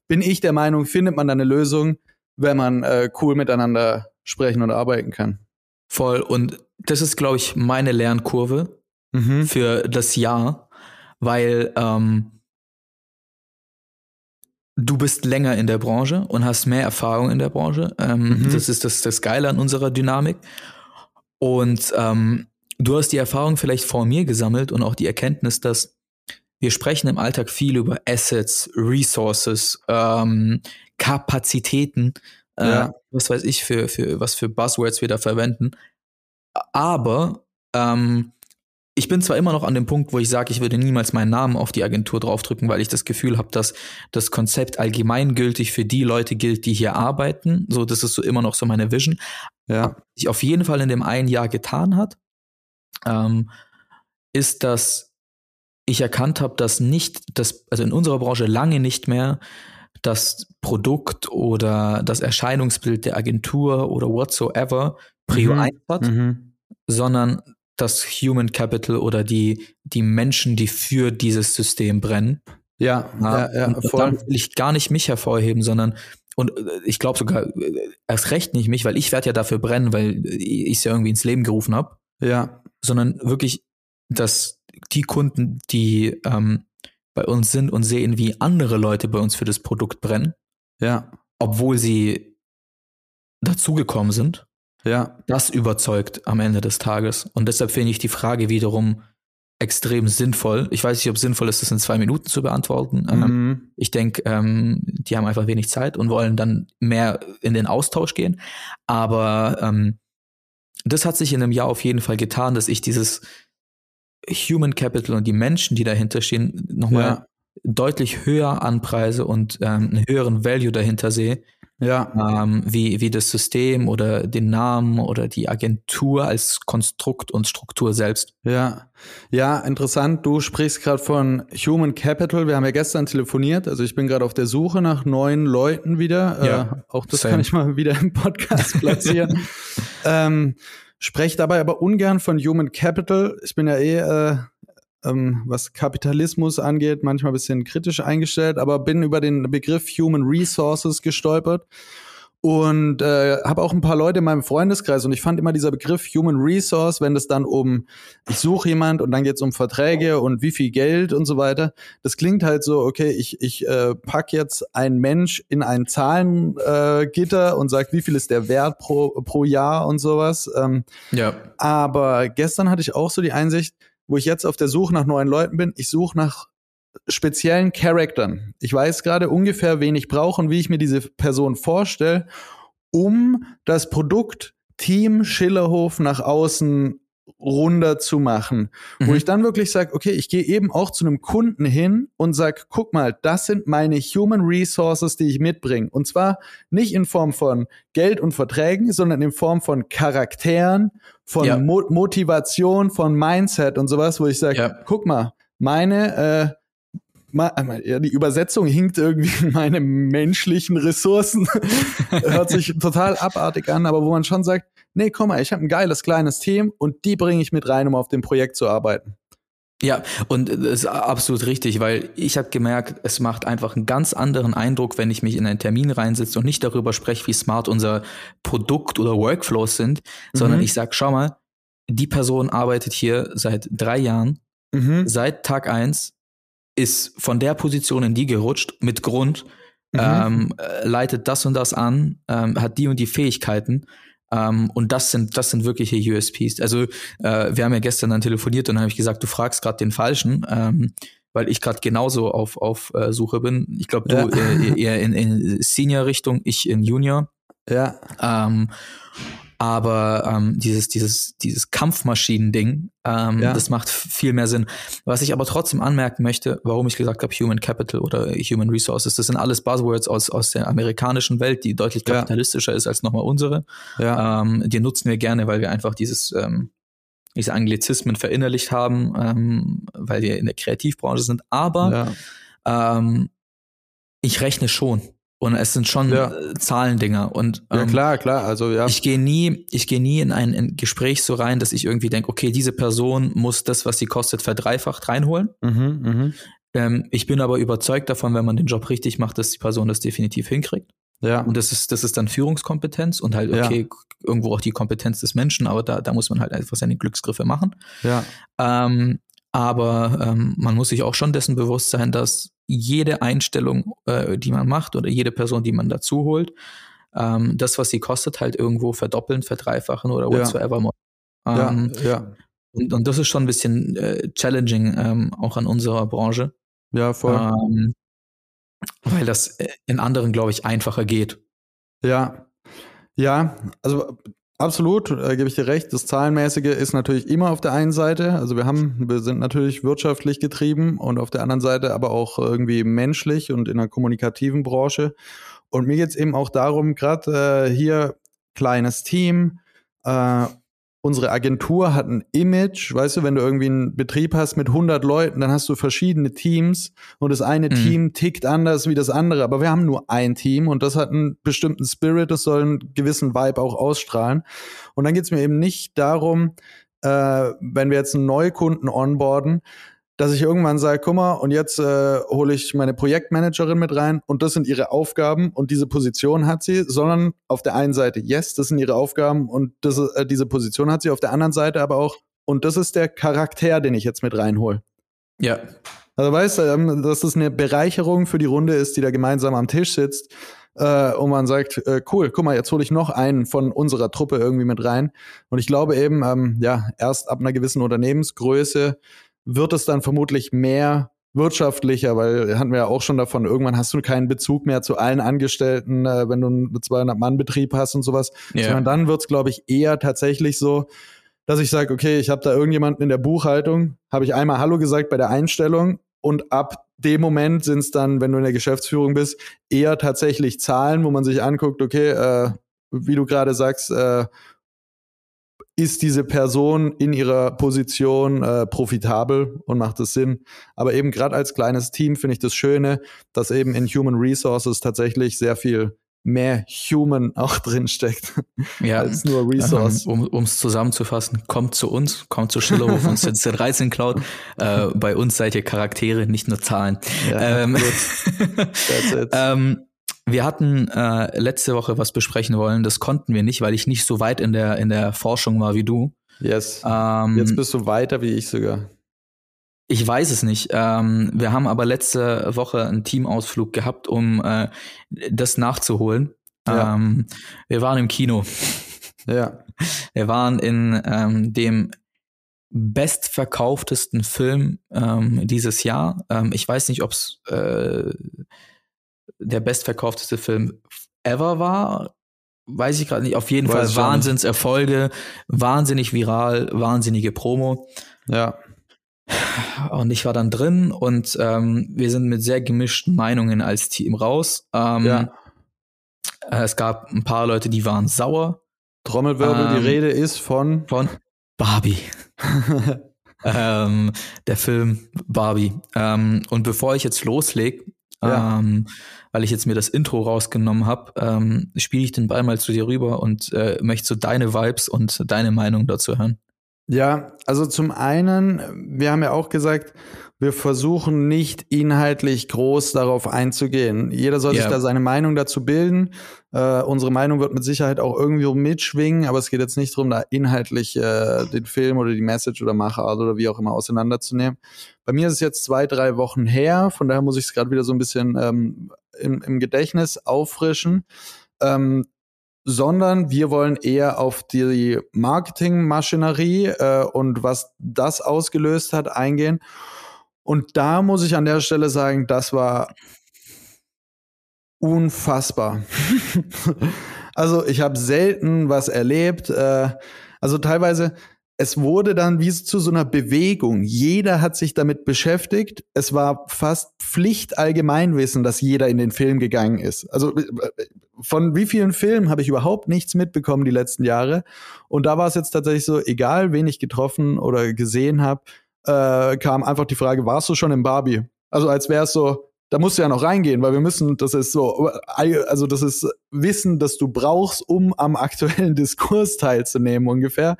bin ich der Meinung, findet man da eine Lösung, wenn man äh, cool miteinander sprechen und arbeiten kann. voll und das ist glaube ich meine Lernkurve Mhm. für das Jahr, weil ähm, du bist länger in der Branche und hast mehr Erfahrung in der Branche. Ähm, Mhm. Das ist das, das Geile an unserer Dynamik. Und ähm, du hast die Erfahrung vielleicht vor mir gesammelt und auch die Erkenntnis, dass wir sprechen im Alltag viel über Assets, Resources, ähm, Kapazitäten, äh, Ja. was weiß ich, für, für was für Buzzwords wir da verwenden. Aber ähm, ich bin zwar immer noch an dem Punkt, wo ich sage, ich würde niemals meinen Namen auf die Agentur draufdrücken, weil ich das Gefühl habe, dass das Konzept allgemeingültig für die Leute gilt, die hier arbeiten. So, das ist so immer noch so meine Vision. Ja. Was sich auf jeden Fall in dem einen Jahr getan hat, ähm, ist, dass ich erkannt habe, dass nicht das, also in unserer Branche lange nicht mehr das Produkt oder das Erscheinungsbild der Agentur oder whatsoever Prio Mhm. 1 hat, Mhm. sondern das Human Capital oder die, die Menschen, die für dieses System brennen. Ja, ja, ja, und voll. will ich gar nicht mich hervorheben, sondern und äh, ich glaube sogar äh, erst recht nicht mich, weil ich werde ja dafür brennen, weil ich es ja irgendwie ins Leben gerufen habe, Ja, sondern wirklich, dass die Kunden, die ähm, bei uns sind und sehen, wie andere Leute bei uns für das Produkt brennen, ja, obwohl sie dazugekommen sind, ja, das überzeugt am Ende des Tages. Und deshalb finde ich die Frage wiederum extrem sinnvoll. Ich weiß nicht, ob sinnvoll ist, das in zwei Minuten zu beantworten. Ähm, Mhm. Ich denke, ähm, die haben einfach wenig Zeit und wollen dann mehr in den Austausch gehen. Aber ähm, das hat sich in einem Jahr auf jeden Fall getan, dass ich dieses Human Capital und die Menschen, die dahinter stehen, nochmal Ja. deutlich höher anpreise und ähm, einen höheren Value dahinter sehe, Ja, ähm, wie, wie das System oder den Namen oder die Agentur als Konstrukt und Struktur selbst. ja. Ja, interessant. Du sprichst gerade von Human Capital. Wir haben ja gestern telefoniert. Also ich bin gerade auf der Suche nach neuen Leuten wieder. Ja, äh, auch das same. kann ich mal wieder im Podcast platzieren. ähm, spreche dabei aber ungern von Human Capital. Ich bin ja eh, äh, ähm, was Kapitalismus angeht, manchmal ein bisschen kritisch eingestellt, aber bin über den Begriff Human Resources gestolpert und äh, habe auch ein paar Leute in meinem Freundeskreis und ich fand immer dieser Begriff Human Resource, wenn das dann um ich suche jemand und dann geht's um Verträge und wie viel Geld und so weiter, das klingt halt so, okay, ich, ich äh, pack jetzt einen Mensch in ein Zahlengitter äh, Gitter und sag, wie viel ist der Wert pro, pro Jahr und sowas. Ähm, Ja. aber gestern hatte ich auch so die Einsicht, wo ich jetzt auf der Suche nach neuen Leuten bin, ich suche nach speziellen Charaktern. Ich weiß gerade ungefähr, wen ich brauche und wie ich mir diese Person vorstelle, um das Produkt Team Schillerhof nach außen runder zu machen. Wo Mhm. ich dann wirklich sage, okay, ich gehe eben auch zu einem Kunden hin und sag, guck mal, das sind meine Human Resources, die ich mitbringe. Und zwar nicht in Form von Geld und Verträgen, sondern in Form von Charakteren, von Ja. Mo Motivation, von Mindset und sowas, wo ich sage, Ja. guck mal, meine äh, Ma- ja, die Übersetzung hinkt irgendwie meine menschlichen Ressourcen. Hört sich total abartig an, aber wo man schon sagt, nee, komm mal, ich habe ein geiles kleines Team und die bringe ich mit rein, um auf dem Projekt zu arbeiten. Ja, und das ist absolut richtig, weil ich habe gemerkt, es macht einfach einen ganz anderen Eindruck, wenn ich mich in einen Termin reinsetze und nicht darüber spreche, wie smart unser Produkt oder Workflows sind, sondern Mhm. ich sag, schau mal, die Person arbeitet hier seit drei Jahren, Mhm. seit Tag eins, ist von der Position in die gerutscht, mit Grund, Mhm. ähm, äh, leitet das und das an, ähm, hat die und die Fähigkeiten. Ähm, und das sind, das sind wirkliche USPs. Also äh, wir haben ja gestern dann telefoniert und dann habe ich gesagt, du fragst gerade den Falschen, ähm, weil ich gerade genauso auf, auf äh, Suche bin. Ich glaube, du Ja. äh, eher in, in Senior-Richtung, ich in Junior. Ja, Ähm, aber ähm, dieses, dieses, dieses Kampfmaschinen-Ding, ähm, Ja. das macht viel mehr Sinn. Was ich aber trotzdem anmerken möchte, warum ich gesagt habe, Human Capital oder Human Resources, das sind alles Buzzwords aus, aus der amerikanischen Welt, die deutlich Ja. kapitalistischer ist als nochmal unsere. ja, Ähm, die nutzen wir gerne, weil wir einfach dieses, ähm, diese Anglizismen verinnerlicht haben, ähm, weil wir in der Kreativbranche sind. Aber ja, ähm, ich rechne schon. Und es sind schon Ja. äh, Zahlendinger. Und ja, ähm, klar, klar, also ja. ich gehe nie, ich gehe nie in ein in Gespräch so rein, dass ich irgendwie denke, okay, diese Person muss das, was sie kostet, verdreifacht reinholen. mhm, mhm. Ähm, ich bin aber überzeugt davon, wenn man den Job richtig macht, dass die Person das definitiv hinkriegt. Ja, Und das ist, das ist dann Führungskompetenz und halt, Ja. okay, k- irgendwo auch die Kompetenz des Menschen, aber da, da muss man halt einfach seine Glücksgriffe machen. ja, Ähm, aber ähm, man muss sich auch schon dessen bewusst sein, dass jede Einstellung, äh, die man macht oder jede Person, die man dazu holt, ähm, das, was sie kostet, halt irgendwo verdoppeln, verdreifachen oder Ja. whatsoever. ja, Ähm, ja, und, und das ist schon ein bisschen äh, challenging, ähm, auch an unserer Branche, ja, voll. ähm, weil das äh, in anderen, glaube ich, einfacher geht. Ja, ja, also absolut, äh, gebe ich dir recht. Das Zahlenmäßige ist natürlich immer auf der einen Seite. Also wir haben, wir sind natürlich wirtschaftlich getrieben und auf der anderen Seite aber auch irgendwie menschlich und in einer kommunikativen Branche. Und mir geht's eben auch darum, gerade äh, hier kleines Team, äh, unsere Agentur hat ein Image, weißt du, wenn du irgendwie einen Betrieb hast mit 100 Leuten, dann hast du verschiedene Teams und das eine Mhm. Team tickt anders wie das andere, aber wir haben nur ein Team und das hat einen bestimmten Spirit, das soll einen gewissen Vibe auch ausstrahlen. Und dann geht's mir eben nicht darum, äh, wenn wir jetzt einen Neukunden onboarden, dass ich irgendwann sage, guck mal, und jetzt äh, hole ich meine Projektmanagerin mit rein. Und das sind ihre Aufgaben. Und diese Position hat sie, sondern auf der einen Seite, yes, das sind ihre Aufgaben. Und das, äh, diese Position hat sie, auf der anderen Seite aber auch, und das ist der Charakter, den ich jetzt mit reinhole. Ja, Also weißt du, ähm, dass das eine Bereicherung für die Runde ist, die da gemeinsam am Tisch sitzt äh, und man sagt, äh, cool, guck mal, jetzt hole ich noch einen von unserer Truppe irgendwie mit rein. Und ich glaube eben, ähm, ja, erst ab einer gewissen Unternehmensgröße wird es dann vermutlich mehr wirtschaftlicher, weil hatten wir ja auch schon davon, irgendwann hast du keinen Bezug mehr zu allen Angestellten, äh, wenn du einen 200-Mann-Betrieb hast und sowas. Ja. Sondern dann wird's es, glaube ich, eher tatsächlich so, dass ich sage, okay, ich habe da irgendjemanden in der Buchhaltung, habe ich einmal Hallo gesagt bei der Einstellung und ab dem Moment sind es dann, wenn du in der Geschäftsführung bist, eher tatsächlich Zahlen, wo man sich anguckt, okay, äh, wie du gerade sagst, äh, ist diese Person in ihrer Position äh, profitabel und macht es Sinn. Aber eben gerade als kleines Team finde ich das Schöne, dass eben in Human Resources tatsächlich sehr viel mehr Human auch drin steckt ja. als nur Resource. Um es zusammenzufassen, kommt zu uns, kommt zu Schillerhof und Z13 Cloud. Äh, bei uns seid ihr Charaktere, nicht nur Zahlen. Ja, ähm, ähm, wir hatten äh, letzte Woche was besprechen wollen, das konnten wir nicht, weil ich nicht so weit in der, in der Forschung war wie du. Yes. Ähm, Jetzt bist du weiter wie ich sogar. Ich weiß es nicht. Ähm, wir haben aber letzte Woche einen Teamausflug gehabt, um äh, das nachzuholen. Ja. Ähm, wir waren im Kino. Ja. Wir waren in ähm, dem bestverkauftesten Film ähm, dieses Jahr. Ähm, ich weiß nicht, ob es äh, der bestverkaufteste Film ever war. Weiß ich gerade nicht. Auf jeden weiß Fall Wahnsinnserfolge, wahnsinnig viral, wahnsinnige Promo. Ja. Und ich war dann drin und ähm, wir sind mit sehr gemischten Meinungen als Team raus. Ähm, ja. Äh, es gab ein paar Leute, die waren sauer. Trommelwirbel, ähm, die Rede ist von von Barbie. ähm, der Film Barbie. Ähm, und bevor ich jetzt loslege, ja. ähm, weil ich jetzt mir das Intro rausgenommen habe, ähm, spiele ich den Ball mal zu dir rüber und äh, möchte so deine Vibes und deine Meinung dazu hören. Ja, also zum einen, wir haben ja auch gesagt, wir versuchen nicht inhaltlich groß darauf einzugehen. Jeder soll yeah. sich da seine Meinung dazu bilden. Äh, unsere Meinung wird mit Sicherheit auch irgendwie mitschwingen, aber es geht jetzt nicht darum, da inhaltlich äh, den Film oder die Message oder Machart oder wie auch immer auseinanderzunehmen. Bei mir ist es jetzt zwei, drei Wochen her, von daher muss ich es gerade wieder so ein bisschen ähm, im, im Gedächtnis auffrischen. Ähm, sondern wir wollen eher auf die Marketingmaschinerie äh, und was das ausgelöst hat eingehen. Und da muss ich an der Stelle sagen, das war unfassbar. also ich habe selten was erlebt. Äh, also teilweise es wurde dann wie zu so einer Bewegung. Jeder hat sich damit beschäftigt. Es war fast Pflicht Allgemeinwissen, dass jeder in den Film gegangen ist. Also äh, von wie vielen Filmen habe ich überhaupt nichts mitbekommen die letzten Jahre. Und da war es jetzt tatsächlich so, egal wen ich getroffen oder gesehen habe, äh, kam einfach die Frage, warst du schon im Barbie? Also als wäre es so, da musst du ja noch reingehen, weil wir müssen, das ist so, also das ist Wissen, das du brauchst, um am aktuellen Diskurs teilzunehmen ungefähr.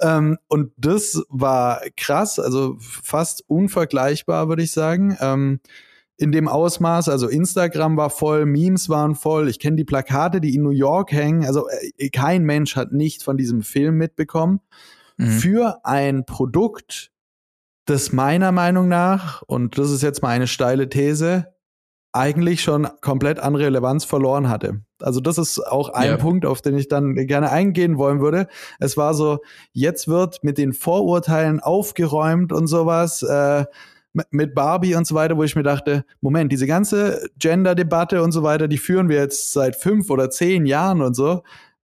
Ähm, und das war krass, also fast unvergleichbar, würde ich sagen. Ähm, in dem Ausmaß, also Instagram war voll, Memes waren voll, ich kenne die Plakate, die in New York hängen. Also äh, kein Mensch hat nicht von diesem Film mitbekommen. Mhm. Für ein Produkt, das meiner Meinung nach, und das ist jetzt mal eine steile These, eigentlich schon komplett an Relevanz verloren hatte. Also das ist auch ein ja. Punkt, auf den ich dann gerne eingehen wollen würde. Es war so, jetzt wird mit den Vorurteilen aufgeräumt und sowas. Äh, mit Barbie und so weiter, wo ich mir dachte, Moment, diese ganze Gender-Debatte und so weiter, die führen wir jetzt seit fünf oder zehn Jahren und so.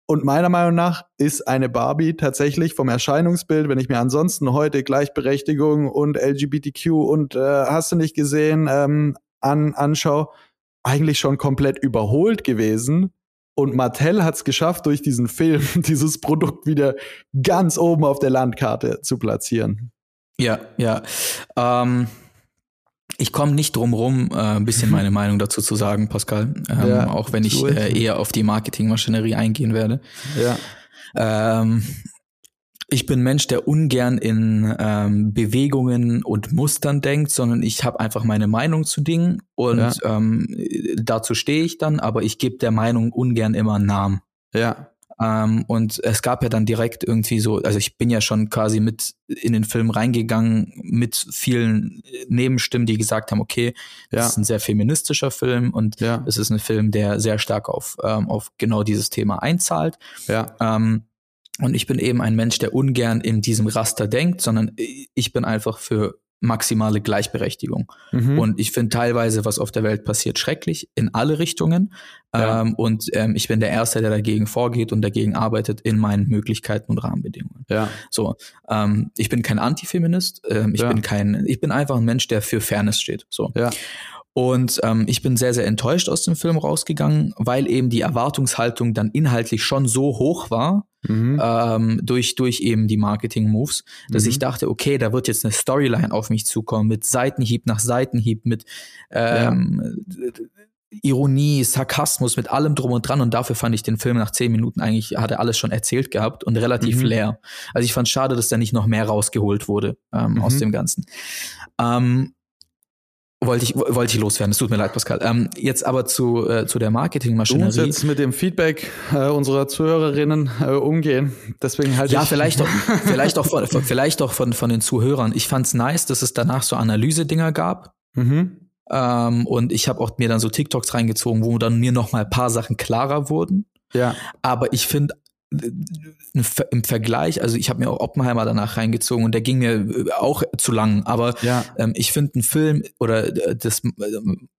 Und meiner Meinung nach ist eine Barbie tatsächlich vom Erscheinungsbild, wenn ich mir ansonsten heute Gleichberechtigung und LGBTQ und äh, hast du nicht gesehen, ähm, an, anschaue, eigentlich schon komplett überholt gewesen. Und Mattel hat es geschafft, durch diesen Film dieses Produkt wieder ganz oben auf der Landkarte zu platzieren. Ja, ja. Ähm, ich komme nicht drum rum, äh, ein bisschen meine Meinung dazu zu sagen, Pascal. Ähm, ja, auch wenn ich äh, eher auf die Marketingmaschinerie eingehen werde. Ja. Ähm, ich bin Mensch, der ungern in ähm, Bewegungen und Mustern denkt, sondern ich habe einfach meine Meinung zu Dingen und ja. ähm, dazu stehe ich dann, aber ich gebe der Meinung ungern immer einen Namen. Ja. Ähm, und es gab ja dann direkt irgendwie so, also ich bin ja schon quasi mit in den Film reingegangen mit vielen Nebenstimmen, die gesagt haben, okay, ja. das ist ein sehr feministischer Film und ja. es ist ein Film, der sehr stark auf, ähm, auf genau dieses Thema einzahlt. Ja. Ähm, und ich bin eben ein Mensch, der ungern in diesem Raster denkt, sondern ich bin einfach für maximale Gleichberechtigung. Mhm. Und ich finde teilweise, was auf der Welt passiert, schrecklich in alle Richtungen. Ja. Ähm, und ähm, ich bin der Erste, der dagegen vorgeht und dagegen arbeitet in meinen Möglichkeiten und Rahmenbedingungen. ja. So, ähm, ich bin kein Antifeminist, ähm, ich Ja. bin kein, ich bin einfach ein Mensch, der für Fairness steht. So. Ja. Und ähm, ich bin sehr, sehr enttäuscht aus dem Film rausgegangen, weil eben die Erwartungshaltung dann inhaltlich schon so hoch war, Mhm. ähm, durch, durch eben die Marketing-Moves, dass Mhm. ich dachte, okay, da wird jetzt eine Storyline auf mich zukommen, mit Seitenhieb nach Seitenhieb, mit ähm, Ironie, Sarkasmus, mit allem drum und dran. Und dafür fand ich den Film nach zehn Minuten eigentlich, hat er alles schon erzählt gehabt und relativ Mhm. leer. Also ich fand schade, dass da nicht noch mehr rausgeholt wurde ähm, Mhm. aus dem Ganzen. Ähm, wollte ich, wollte ich loswerden. Es tut mir leid, Pascal. Ähm, jetzt aber zu, äh, zu der Du musst Marketingmaschinerie. jetzt mit dem Feedback äh, unserer Zuhörerinnen äh, umgehen. Deswegen halt Ja, ich vielleicht doch, vielleicht auch von, von- vielleicht auch von, von den Zuhörern. Ich fand's nice, dass es danach so Analyse-Dinger gab. Mhm. Ähm, und ich habe auch mir dann so TikToks reingezogen, wo dann mir noch mal ein paar Sachen klarer wurden. Ja. Aber ich finde im Vergleich, also ich habe mir auch Oppenheimer danach reingezogen und der ging mir äh, auch zu lang. Aber Ja. ähm, ich finde einen Film oder äh, das, ähm,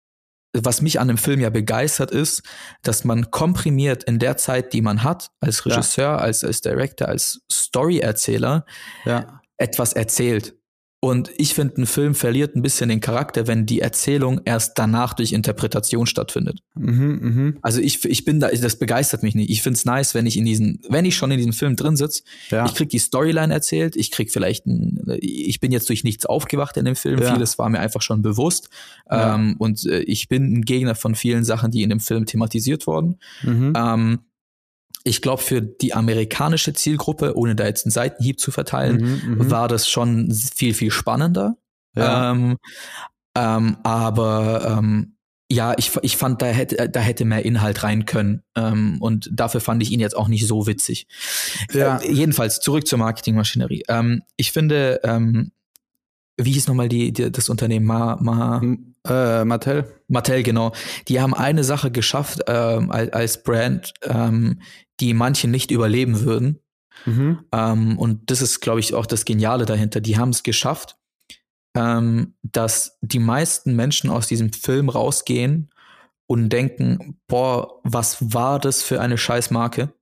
was mich an dem Film ja begeistert ist, dass man komprimiert in der Zeit, die man hat, als Ja. Regisseur, als, als Director, als Storyerzähler, Ja. etwas erzählt. Und ich finde, ein Film verliert ein bisschen den Charakter, wenn die Erzählung erst danach durch Interpretation stattfindet. Mhm, mhm. Also ich, ich bin da, das begeistert mich nicht. Ich find's nice, wenn ich in diesen, wenn ich schon in diesem Film drin sitz, Ja. ich krieg die Storyline erzählt, ich krieg vielleicht ein, ich bin jetzt durch nichts aufgewacht in dem Film, Ja. vieles war mir einfach schon bewusst. Ja. Ähm, und äh, ich bin ein Gegner von vielen Sachen, die in dem Film thematisiert wurden. Mhm. Ähm, ich glaube, für die amerikanische Zielgruppe, ohne da jetzt einen Seitenhieb zu verteilen, Mhm, mhm. war das schon viel, viel spannender. Ja. Ähm, ähm, aber ähm, ja, ich, ich fand, da hätte, da hätte mehr Inhalt rein können. Ähm, und dafür fand ich ihn jetzt auch nicht so witzig. Ja. Äh, jedenfalls zurück zur Marketingmaschinerie. Ähm, ich finde, ähm, wie hieß nochmal die, die, das Unternehmen? Ma, Ma, äh, Mattel. Mattel, genau. Die haben eine Sache geschafft ähm, als, als Brand, ähm, die manche nicht überleben würden. Mhm. Ähm, und das ist, glaube ich, auch das Geniale dahinter. Die haben es geschafft, ähm, dass die meisten Menschen aus diesem Film rausgehen und denken, boah, was war das für eine Scheißmarke?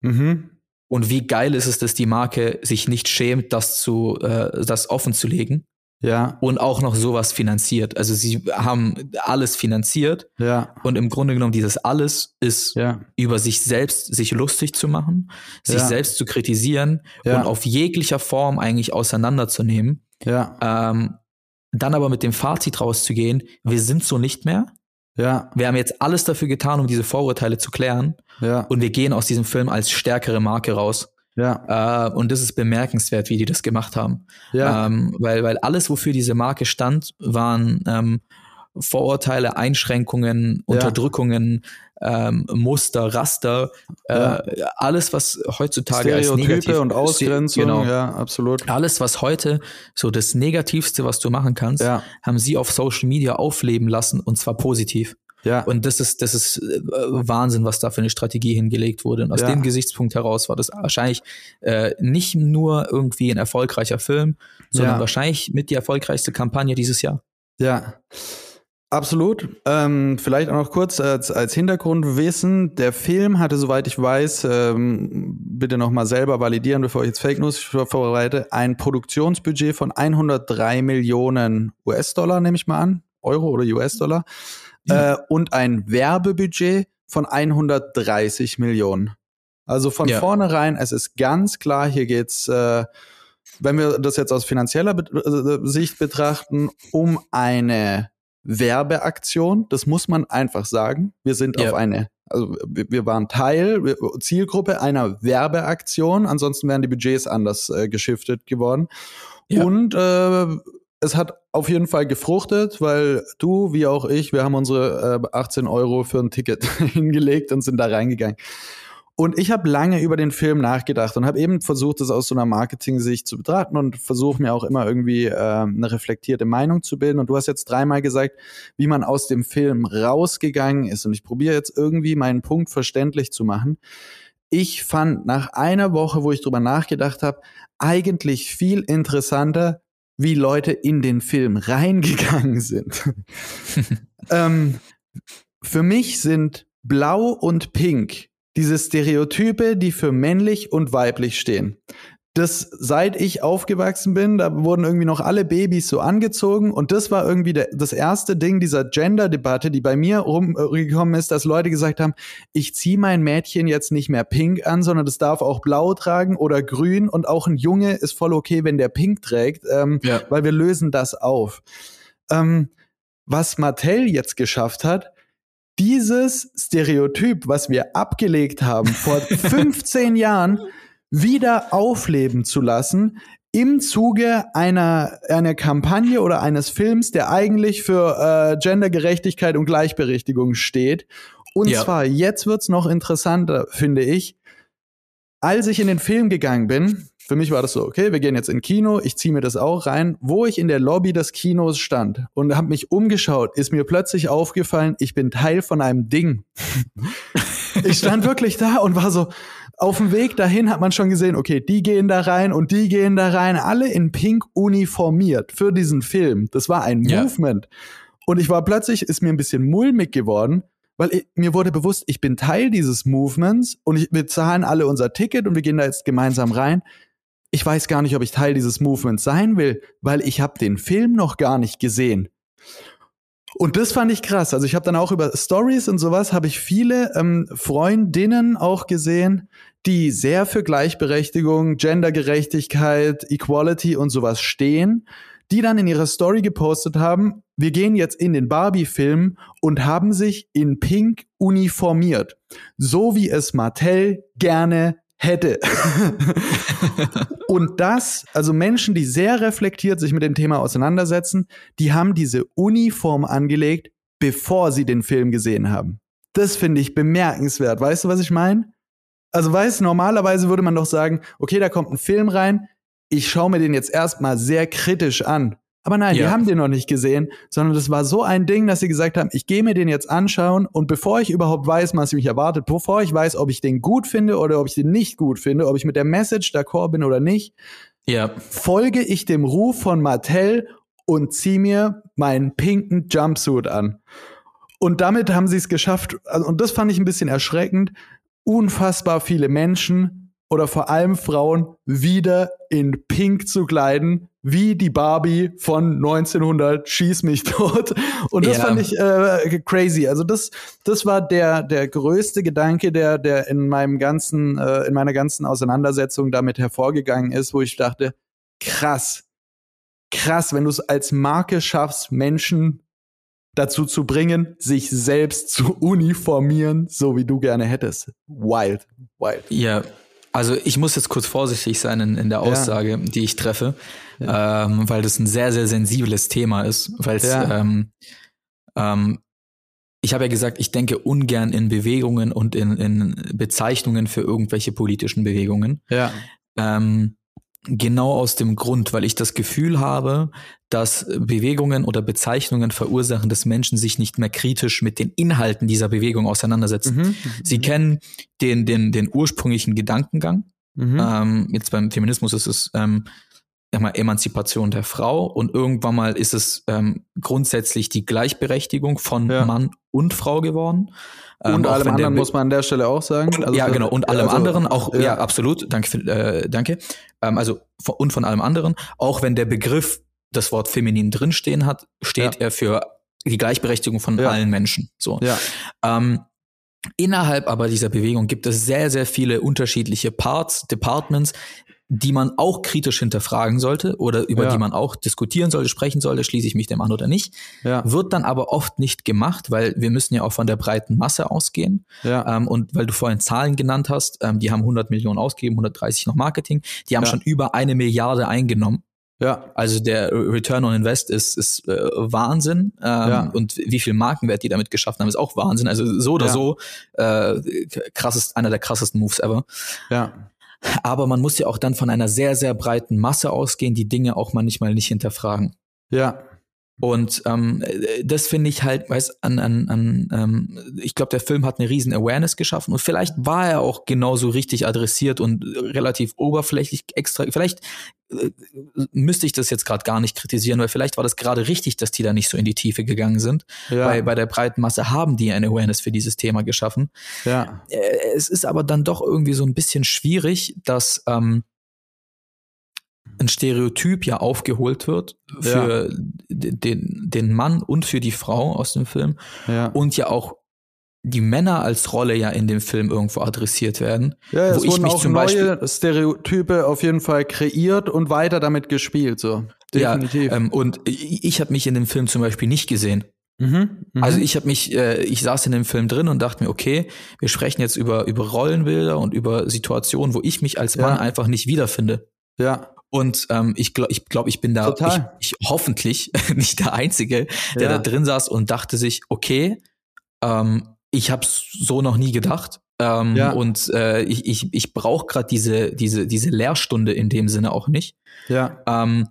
Mhm. Und wie geil ist es, dass die Marke sich nicht schämt, das zu, äh, das offen zu legen Ja. und auch noch sowas finanziert. Also sie haben alles finanziert Ja. und im Grunde genommen dieses alles ist Ja. über sich selbst sich lustig zu machen, sich Ja. selbst zu kritisieren Ja. und auf jeglicher Form eigentlich auseinanderzunehmen. Ja. Ähm, dann aber mit dem Fazit rauszugehen, wir sind so nicht mehr. Ja. Wir haben jetzt alles dafür getan, um diese Vorurteile zu klären. Ja. Und wir gehen aus diesem Film als stärkere Marke raus. Ja. Äh, und das ist bemerkenswert, wie die das gemacht haben. Ja. Ähm, weil, weil alles, wofür diese Marke stand, waren ähm, Vorurteile, Einschränkungen, Unterdrückungen, ähm, Muster, Raster, äh, Ja. alles, was heutzutage als negativ Stereotype und Ausgrenzung. Genau. Ja, absolut. Alles, was heute so das Negativste, was du machen kannst, Ja. haben sie auf Social Media aufleben lassen und zwar positiv. Ja. Und das ist, das ist äh, Wahnsinn, was da für eine Strategie hingelegt wurde. Und aus Ja. dem Gesichtspunkt heraus war das wahrscheinlich äh, nicht nur irgendwie ein erfolgreicher Film, sondern Ja. wahrscheinlich mit die erfolgreichste Kampagne dieses Jahr. Ja, absolut. Ähm, vielleicht auch noch kurz als, als Hintergrundwissen. Der Film hatte, soweit ich weiß, ähm, bitte noch mal selber validieren, bevor ich jetzt Fake News vor- vorbereite, ein Produktionsbudget von 103 Millionen US-Dollar, nehme ich mal an. Euro oder US-Dollar. Ja. Äh, und ein Werbebudget von 130 Millionen. Also von Ja. vornherein, es ist ganz klar, hier geht's äh, wenn wir das jetzt aus finanzieller Bet äh, Sicht betrachten, um eine Werbeaktion, das muss man einfach sagen. Wir sind Ja. auf eine, also wir, wir waren Teil, wir, Zielgruppe einer Werbeaktion, ansonsten wären die Budgets anders äh, geschiftet geworden. Ja. Und äh, es hat auf jeden Fall gefruchtet, weil du, wie auch ich, wir haben unsere äh, 18 Euro für ein Ticket hingelegt und sind da reingegangen. Und ich habe lange über den Film nachgedacht und habe eben versucht, das aus so einer Marketing-Sicht zu betrachten und versuche mir auch immer irgendwie äh, eine reflektierte Meinung zu bilden. Und du hast jetzt dreimal gesagt, wie man aus dem Film rausgegangen ist. Und ich probiere jetzt irgendwie meinen Punkt verständlich zu machen. Ich fand nach einer Woche, wo ich drüber nachgedacht habe, eigentlich viel interessanter, wie Leute in den Film reingegangen sind. ähm, für mich sind Blau und Pink diese Stereotype, die für männlich und weiblich stehen das, seit ich aufgewachsen bin, da wurden irgendwie noch alle Babys so angezogen und das war irgendwie der, das erste Ding dieser Gender-Debatte, die bei mir rumgekommen ist, dass Leute gesagt haben, ich ziehe mein Mädchen jetzt nicht mehr pink an, sondern das darf auch blau tragen oder grün und auch ein Junge ist voll okay, wenn der pink trägt, ähm, ja. weil wir lösen das auf. Ähm, was Mattel jetzt geschafft hat, dieses Stereotyp, was wir abgelegt haben vor 15 Jahren, wieder aufleben zu lassen im Zuge einer, einer Kampagne oder eines Films, der eigentlich für äh, Gendergerechtigkeit und Gleichberechtigung steht. Und ja. zwar, jetzt wird's noch interessanter, finde ich. Als ich in den Film gegangen bin, für mich war das so, okay, wir gehen jetzt in Kino, ich ziehe mir das auch rein. Wo ich in der Lobby des Kinos stand und habe mich umgeschaut, ist mir plötzlich aufgefallen, ich bin Teil von einem Ding. ich stand wirklich da und war so, auf dem Weg dahin hat man schon gesehen, okay, die gehen da rein und die gehen da rein, alle in Pink uniformiert für diesen Film. Das war ein ja. Movement. Und ich war plötzlich, ist mir ein bisschen mulmig geworden, weil ich, mir wurde bewusst, ich bin Teil dieses Movements und ich, wir zahlen alle unser Ticket und wir gehen da jetzt gemeinsam rein. Ich weiß gar nicht, ob ich Teil dieses Movements sein will, weil ich habe den Film noch gar nicht gesehen. Und das fand ich krass. Also ich habe dann auch über Stories und sowas habe ich viele ähm, Freundinnen auch gesehen, die sehr für Gleichberechtigung, Gendergerechtigkeit, Equality und sowas stehen, die dann in ihrer Story gepostet haben, wir gehen jetzt in den Barbie-Film und haben sich in Pink uniformiert. So wie es Mattel gerne hätte. und das, also Menschen, die sehr reflektiert sich mit dem Thema auseinandersetzen, die haben diese Uniform angelegt, bevor sie den Film gesehen haben. Das finde ich bemerkenswert. Weißt du, was ich meine? Also weißt, normalerweise würde man doch sagen, okay, da kommt ein Film rein, ich schaue mir den jetzt erstmal sehr kritisch an. Aber nein, ja. die haben den noch nicht gesehen, sondern das war so ein Ding, dass sie gesagt haben, ich gehe mir den jetzt anschauen und bevor ich überhaupt weiß, was mich erwartet, bevor ich weiß, ob ich den gut finde oder ob ich den nicht gut finde, ob ich mit der Message d'accord bin oder nicht, ja. folge ich dem Ruf von Mattel und ziehe mir meinen pinken Jumpsuit an. Und damit haben sie es geschafft, also, und das fand ich ein bisschen erschreckend, unfassbar viele Menschen oder vor allem Frauen wieder in Pink zu kleiden, wie die Barbie von 1900 Schieß mich tot. Und das ja. fand ich äh, crazy. Also das, das war der, der größte Gedanke, der, der in meinem ganzen, äh, in meiner ganzen Auseinandersetzung damit hervorgegangen ist, wo ich dachte, krass, krass, wenn du es als Marke schaffst, Menschen dazu zu bringen, sich selbst zu uniformieren, so wie du gerne hättest. Wild, wild. Ja, also ich muss jetzt kurz vorsichtig sein in, in der Aussage, ja. die ich treffe, ja. ähm, weil das ein sehr, sehr sensibles Thema ist, weil ja. ähm, ähm, ich habe ja gesagt, ich denke ungern in Bewegungen und in, in Bezeichnungen für irgendwelche politischen Bewegungen. Ja. Ähm, Genau aus dem Grund, weil ich das Gefühl habe, dass Bewegungen oder Bezeichnungen verursachen, dass Menschen sich nicht mehr kritisch mit den Inhalten dieser Bewegung auseinandersetzen. Mhm. Sie mhm. kennen den, den, den ursprünglichen Gedankengang. Mhm. Ähm, jetzt beim Feminismus ist es ähm, mal, Emanzipation der Frau und irgendwann mal ist es ähm, grundsätzlich die Gleichberechtigung von ja. Mann und Frau geworden. Ähm, und allem anderen muss man an der Stelle auch sagen. Also ja, genau. Und allem also, anderen auch, ja, ja absolut. Danke, äh, danke. Ähm, also und von allem anderen. Auch wenn der Begriff das Wort feminin drinstehen hat, steht ja. er für die Gleichberechtigung von allen Menschen. So. Ja. Ähm, Innerhalb aber dieser Bewegung gibt es sehr, sehr viele unterschiedliche Parts, Departments, die man auch kritisch hinterfragen sollte oder über ja. die man auch diskutieren sollte, sprechen sollte, schließe ich mich dem an oder nicht. Ja. Wird dann aber oft nicht gemacht, weil wir müssen ja auch von der breiten Masse ausgehen. Ja. Ähm, und weil du vorhin Zahlen genannt hast, ähm, die haben 100 Millionen ausgegeben, 130 noch Marketing, die haben schon über eine Milliarde eingenommen. Ja. Also der Return on Invest ist, ist äh, Wahnsinn. Ähm, ja. Und wie viel Markenwert die damit geschaffen haben, ist auch Wahnsinn. Also so oder ja. so äh, krassest, einer der krassesten Moves ever. Ja. Aber man muss ja auch dann von einer sehr, sehr breiten Masse ausgehen, die Dinge auch manchmal nicht hinterfragen. Ja. Und ähm, das finde ich halt, weiß, an, an, an ähm, ich glaube, der Film hat eine riesen Awareness geschaffen und vielleicht war er auch genauso richtig adressiert und relativ oberflächlich extra. Vielleicht äh, müsste ich das jetzt gerade gar nicht kritisieren, weil vielleicht war das gerade richtig, dass die da nicht so in die Tiefe gegangen sind. Ja. Weil bei der breiten Masse haben die eine Awareness für dieses Thema geschaffen. Ja. Äh, es ist aber dann doch irgendwie so ein bisschen schwierig, dass ähm, ein Stereotyp ja aufgeholt wird für ja. Den, den Mann und für die Frau aus dem Film ja. und ja auch die Männer als Rolle ja in dem Film irgendwo adressiert werden. Ja, es wo wurden ich auch neue Beispiel, Stereotype auf jeden Fall kreiert und weiter damit gespielt, so. Definitiv. Ja, ähm, und ich, ich habe mich in dem Film zum Beispiel nicht gesehen. Mhm, mh. Also ich habe mich, äh, ich saß in dem Film drin und dachte mir, okay, wir sprechen jetzt über über Rollenbilder und über Situationen, wo ich mich als Mann ja. einfach nicht wiederfinde. Ja. Und ähm, ich glaube, ich, glaub, ich bin da ich, ich, hoffentlich nicht der Einzige, der ja. da drin saß und dachte sich, okay, ähm, ich habe so noch nie gedacht. Ähm, ja. Und äh, ich, ich, ich brauche gerade diese, diese, diese Lehrstunde in dem Sinne auch nicht. Ja. Ähm,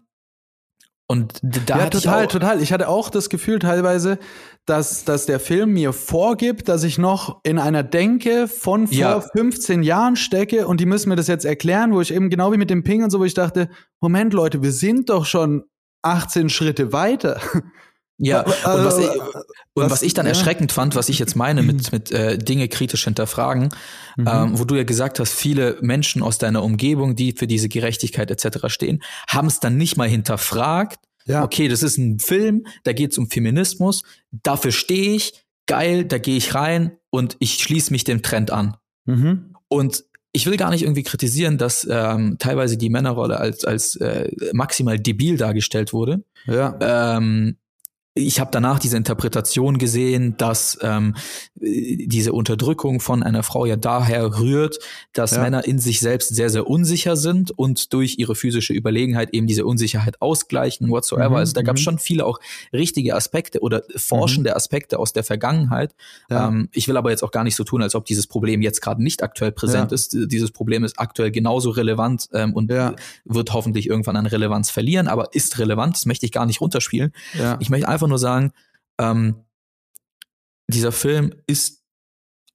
und da ja, total, ich total. Ich hatte auch das Gefühl teilweise, dass, dass der Film mir vorgibt, dass ich noch in einer Denke von vor ja. 15 Jahren stecke und die müssen mir das jetzt erklären, wo ich eben genau wie mit dem Ping und so, wo ich dachte, Moment Leute, wir sind doch schon 18 Schritte weiter. Ja, und was ich, und was, ich dann erschreckend fand, was ich jetzt meine mit, mit äh, Dinge kritisch hinterfragen, mhm. ähm, wo du ja gesagt hast, viele Menschen aus deiner Umgebung, die für diese Gerechtigkeit etc. stehen, haben es dann nicht mal hinterfragt. Ja. Okay, das ist ein Film, da geht es um Feminismus, dafür stehe ich, geil, da gehe ich rein und ich schließe mich dem Trend an. Mhm. Und ich will gar nicht irgendwie kritisieren, dass ähm, teilweise die Männerrolle als, als äh, maximal debil dargestellt wurde. Ja. Ähm, ich habe danach diese Interpretation gesehen, dass ähm, diese Unterdrückung von einer Frau ja daher rührt, dass ja. Männer in sich selbst sehr, sehr unsicher sind und durch ihre physische Überlegenheit eben diese Unsicherheit ausgleichen, whatsoever. Mhm, also da gab es mhm. schon viele auch richtige Aspekte oder forschende mhm. Aspekte aus der Vergangenheit. Ja. Ähm, ich will aber jetzt auch gar nicht so tun, als ob dieses Problem jetzt gerade nicht aktuell präsent ja. ist. Dieses Problem ist aktuell genauso relevant ähm, und wird hoffentlich irgendwann an Relevanz verlieren, aber ist relevant, das möchte ich gar nicht runterspielen. Ich möchte einfach nur sagen, ähm, dieser Film ist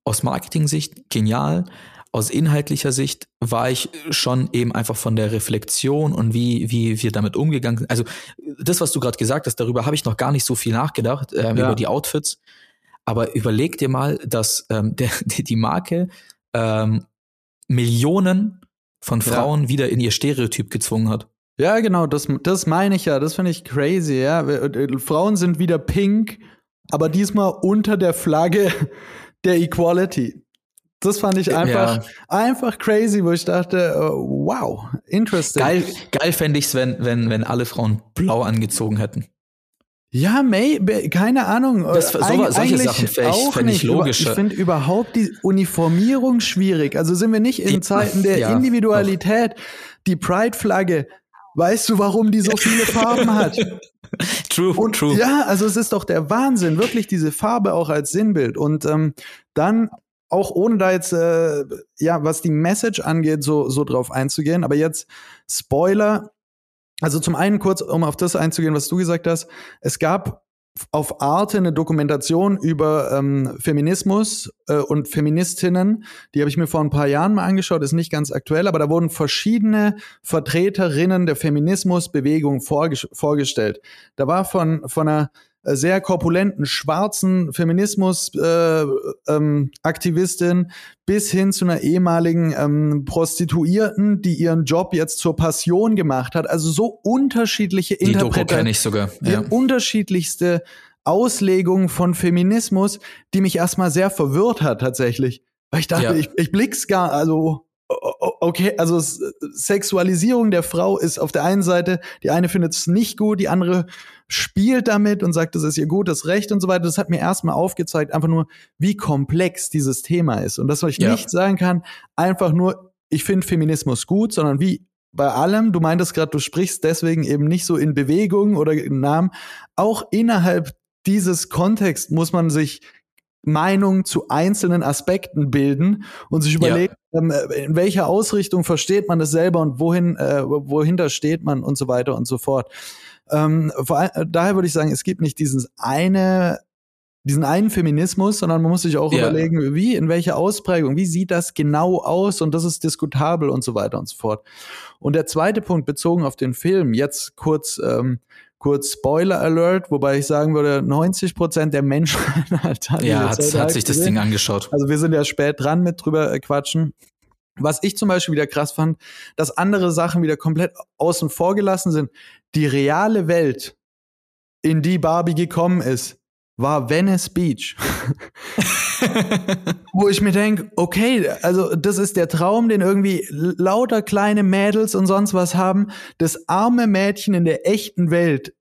aus Marketing-Sicht genial. Aus inhaltlicher Sicht war ich schon eben einfach von der Reflexion und wie, wie wir damit umgegangen sind. Also das, was du gerade gesagt hast, darüber habe ich noch gar nicht so viel nachgedacht, ähm, ja. über die Outfits. Aber überleg dir mal, dass ähm, der, die Marke ähm, Millionen von Frauen ja. wieder in ihr Stereotyp gezwungen hat. Ja, genau, das, das meine ich ja. Das finde ich crazy, ja. Äh, Frauen sind wieder pink, aber diesmal unter der Flagge der Equality. Das fand ich einfach, ja. einfach crazy, wo ich dachte, wow, interesting. Geil, geil fände ich es, wenn, wenn, wenn alle Frauen blau angezogen hätten. Ja, May, keine Ahnung. Das, so, solche eigentlich Sachen fände ich, ich logischer. Ich finde überhaupt die Uniformierung schwierig. Also sind wir nicht in Zeiten der ja, Individualität. Doch. Die Pride-Flagge Weißt du, warum die so viele Farben hat? true, und, true. Ja, also es ist doch der Wahnsinn, wirklich diese Farbe auch als Sinnbild. Und ähm, dann auch ohne da jetzt, äh, ja, was die Message angeht, so, so drauf einzugehen. Aber jetzt Spoiler. Also zum einen kurz, um auf das einzugehen, was du gesagt hast. Es gab auf Arte eine Dokumentation über ähm, Feminismus äh, und Feministinnen. Die habe ich mir vor ein paar Jahren mal angeschaut, ist nicht ganz aktuell, aber da wurden verschiedene Vertreterinnen der Feminismusbewegung vorge vorgestellt. Da war von, von einer sehr korpulenten schwarzen Feminismus-Aktivistin äh, ähm, bis hin zu einer ehemaligen ähm, Prostituierten, die ihren Job jetzt zur Passion gemacht hat. Also so unterschiedliche Interpretationen. ich sogar. Ja. unterschiedlichste Auslegungen von Feminismus, die mich erstmal sehr verwirrt hat tatsächlich. Weil ich dachte, ja. ich, ich blick's gar, also okay, also Sexualisierung der Frau ist auf der einen Seite, die eine findet es nicht gut, die andere spielt damit und sagt, das ist ihr gutes Recht und so weiter. Das hat mir erstmal aufgezeigt, einfach nur, wie komplex dieses Thema ist. Und das, was ich ja. nicht sagen kann, einfach nur, ich finde Feminismus gut, sondern wie bei allem, du meintest gerade, du sprichst deswegen eben nicht so in Bewegung oder in Namen, auch innerhalb dieses Kontext muss man sich Meinung zu einzelnen Aspekten bilden und sich überlegen, ja. ähm, in welcher Ausrichtung versteht man das selber und wohin, äh, wohinter steht man und so weiter und so fort. Ähm, vor allem, daher würde ich sagen, es gibt nicht dieses eine diesen einen Feminismus, sondern man muss sich auch ja. überlegen, wie, in welcher Ausprägung, wie sieht das genau aus und das ist diskutabel und so weiter und so fort. Und der zweite Punkt bezogen auf den Film, jetzt kurz, ähm, kurz Spoiler Alert, wobei ich sagen würde, 90 Prozent der Menschen halt ja, hat, hat sich das Ding angeschaut. Also wir sind ja spät dran mit drüber äh, quatschen. Was ich zum Beispiel wieder krass fand, dass andere Sachen wieder komplett außen vor gelassen sind. Die reale Welt, in die Barbie gekommen ist, war Venice Beach. Wo ich mir denke, okay, also das ist der Traum, den irgendwie lauter kleine Mädels und sonst was haben. Das arme Mädchen in der echten Welt,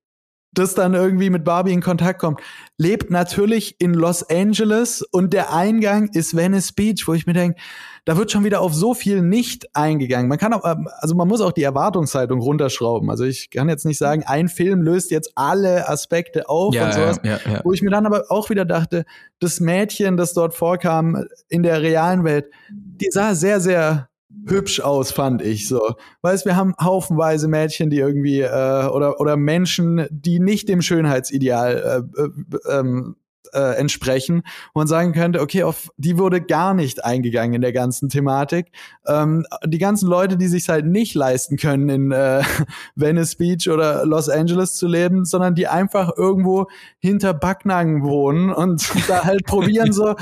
das dann irgendwie mit Barbie in Kontakt kommt, lebt natürlich in Los Angeles und der Eingang ist Venice Beach, wo ich mir denke, da wird schon wieder auf so viel nicht eingegangen. Man kann auch, ähm, also man muss auch die Erwartungshaltung runterschrauben. Also ich kann jetzt nicht sagen, ein Film löst jetzt alle Aspekte auf ja, und sowas. Ja, ja, Wo ich mir dann aber auch wieder dachte, das Mädchen, das dort vorkam in der realen Welt, die sah sehr, sehr hübsch aus, fand ich so. Weißt, wir haben haufenweise Mädchen, die irgendwie äh, oder oder Menschen, die nicht dem Schönheitsideal äh, äh, ähm, äh, entsprechen, wo man sagen könnte, okay, auf die wurde gar nicht eingegangen in der ganzen Thematik. Ähm, die ganzen Leute, die sich halt nicht leisten können, in äh, Venice Beach oder Los Angeles zu leben, sondern die einfach irgendwo hinter Backnagen wohnen und da halt probieren so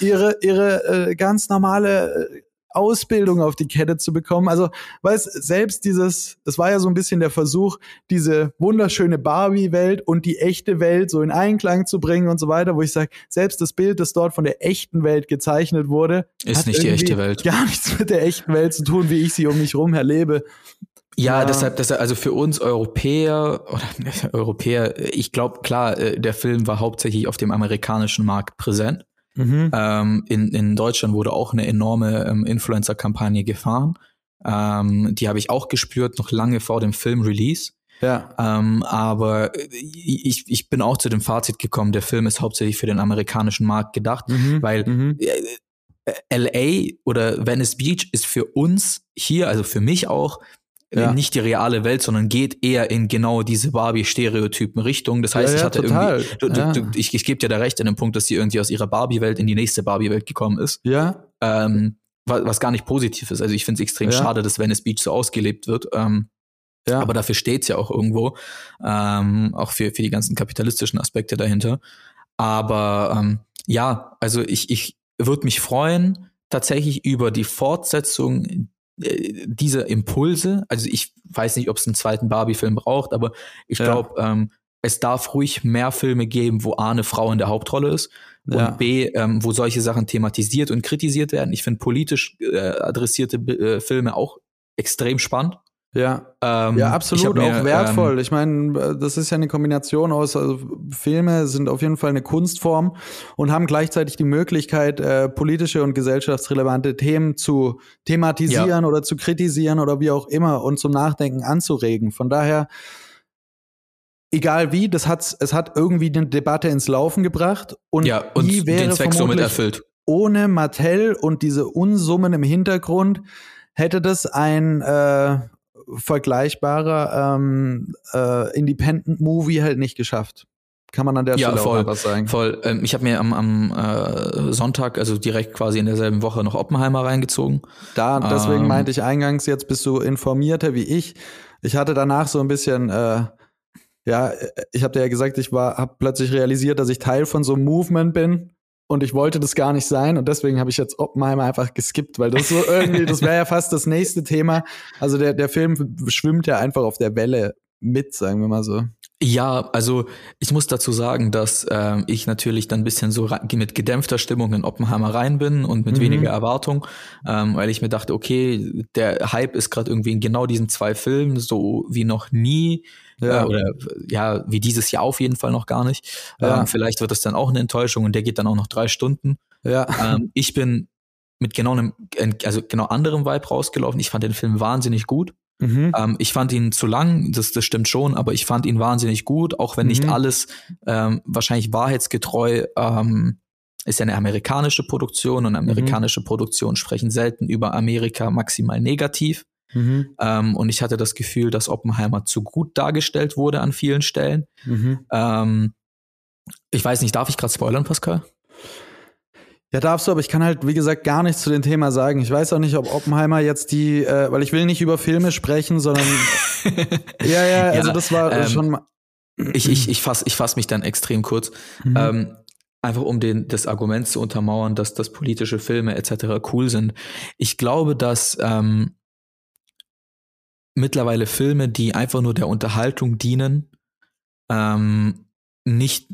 ihre ihre äh, ganz normale äh, Ausbildung auf die Kette zu bekommen. Also, weiß selbst dieses, das war ja so ein bisschen der Versuch, diese wunderschöne Barbie-Welt und die echte Welt so in Einklang zu bringen und so weiter, wo ich sage, selbst das Bild, das dort von der echten Welt gezeichnet wurde, ist nicht die echte Welt. Gar nichts mit der echten Welt zu tun, wie ich sie um mich rum erlebe. Ja, ja, deshalb, deshalb, also für uns Europäer oder Europäer, ich glaube, klar, äh, der Film war hauptsächlich auf dem amerikanischen Markt präsent. Mhm. Ähm, in, in Deutschland wurde auch eine enorme ähm, Influencer-Kampagne gefahren. Ähm, die habe ich auch gespürt, noch lange vor dem Film-Release. Ja. Ähm, aber ich, ich bin auch zu dem Fazit gekommen, der Film ist hauptsächlich für den amerikanischen Markt gedacht, mhm. weil mhm. Äh, LA oder Venice Beach ist für uns hier, also für mich auch, ja. nicht die reale Welt, sondern geht eher in genau diese Barbie-Stereotypen-Richtung. Das heißt, ja, ich hatte total. irgendwie, du, du, du, ich, ich gebe dir da recht in dem Punkt, dass sie irgendwie aus ihrer Barbie-Welt in die nächste Barbie-Welt gekommen ist. Ja. Ähm, was, was gar nicht positiv ist. Also ich finde es extrem schade, dass Venice Beach so ausgelebt wird. Ähm, ja. Aber dafür steht's ja auch irgendwo, ähm, auch für, für die ganzen kapitalistischen Aspekte dahinter. Aber ähm, ja, also ich, ich würde mich freuen, tatsächlich über die Fortsetzung äh, diese Impulse, also ich weiß nicht, ob es einen zweiten Barbie-Film braucht, aber ich ja. glaube, ähm, es darf ruhig mehr Filme geben, wo A eine Frau in der Hauptrolle ist und ja. B, ähm, wo solche Sachen thematisiert und kritisiert werden. Ich finde politisch äh, adressierte äh, Filme auch extrem spannend. Ja, ähm, ja, absolut, mir, auch wertvoll. Ähm, ich meine, das ist ja eine Kombination aus, also Filme sind auf jeden Fall eine Kunstform und haben gleichzeitig die Möglichkeit, äh, politische und gesellschaftsrelevante Themen zu thematisieren ja. oder zu kritisieren oder wie auch immer und zum Nachdenken anzuregen. Von daher, egal wie, das hat, es hat irgendwie eine Debatte ins Laufen gebracht und, ja, und die wäre den Zweck somit erfüllt. Ohne Mattel und diese Unsummen im Hintergrund hätte das ein äh, vergleichbarer ähm, äh, Independent-Movie halt nicht geschafft. Kann man an der ja, Stelle voll, auch was sagen. Voll. Ähm, ich habe mir am, am äh, Sonntag, also direkt quasi in derselben Woche, noch Oppenheimer reingezogen. Da, deswegen ähm, meinte ich eingangs, jetzt bist du informierter wie ich. Ich hatte danach so ein bisschen, äh, ja, ich habe dir ja gesagt, ich war, habe plötzlich realisiert, dass ich Teil von so einem Movement bin, und ich wollte das gar nicht sein und deswegen habe ich jetzt Oppenheimer einfach geskippt, weil das so irgendwie, das wäre ja fast das nächste Thema. Also der, der Film schwimmt ja einfach auf der Welle mit, sagen wir mal so. Ja, also ich muss dazu sagen, dass äh, ich natürlich dann ein bisschen so mit gedämpfter Stimmung in Oppenheimer rein bin und mit mhm. weniger Erwartung, ähm, weil ich mir dachte, okay, der Hype ist gerade irgendwie in genau diesen zwei Filmen so wie noch nie ja. Äh, oder ja, wie dieses Jahr auf jeden Fall noch gar nicht. Ja. Ähm, vielleicht wird es dann auch eine Enttäuschung und der geht dann auch noch drei Stunden. Ja. Ähm, ich bin mit genau einem, also genau anderem Vibe rausgelaufen. Ich fand den Film wahnsinnig gut. Mhm. Ähm, ich fand ihn zu lang, das, das stimmt schon, aber ich fand ihn wahnsinnig gut, auch wenn mhm. nicht alles ähm, wahrscheinlich wahrheitsgetreu ähm, ist ja eine amerikanische Produktion und amerikanische mhm. Produktionen sprechen selten über Amerika maximal negativ. Mhm. Ähm, und ich hatte das Gefühl, dass Oppenheimer zu gut dargestellt wurde an vielen Stellen. Mhm. Ähm, ich weiß nicht, darf ich gerade spoilern, Pascal? Ja, darfst du, aber ich kann halt, wie gesagt, gar nichts zu dem Thema sagen. Ich weiß auch nicht, ob Oppenheimer jetzt die, äh, weil ich will nicht über Filme sprechen, sondern ja, ja, also ja, das war ähm, schon. Ich, ich, ich fasse ich fass mich dann extrem kurz. Mhm. Ähm, einfach um den, das Argument zu untermauern, dass, dass politische Filme etc. cool sind. Ich glaube, dass ähm, mittlerweile Filme, die einfach nur der Unterhaltung dienen, ähm, nicht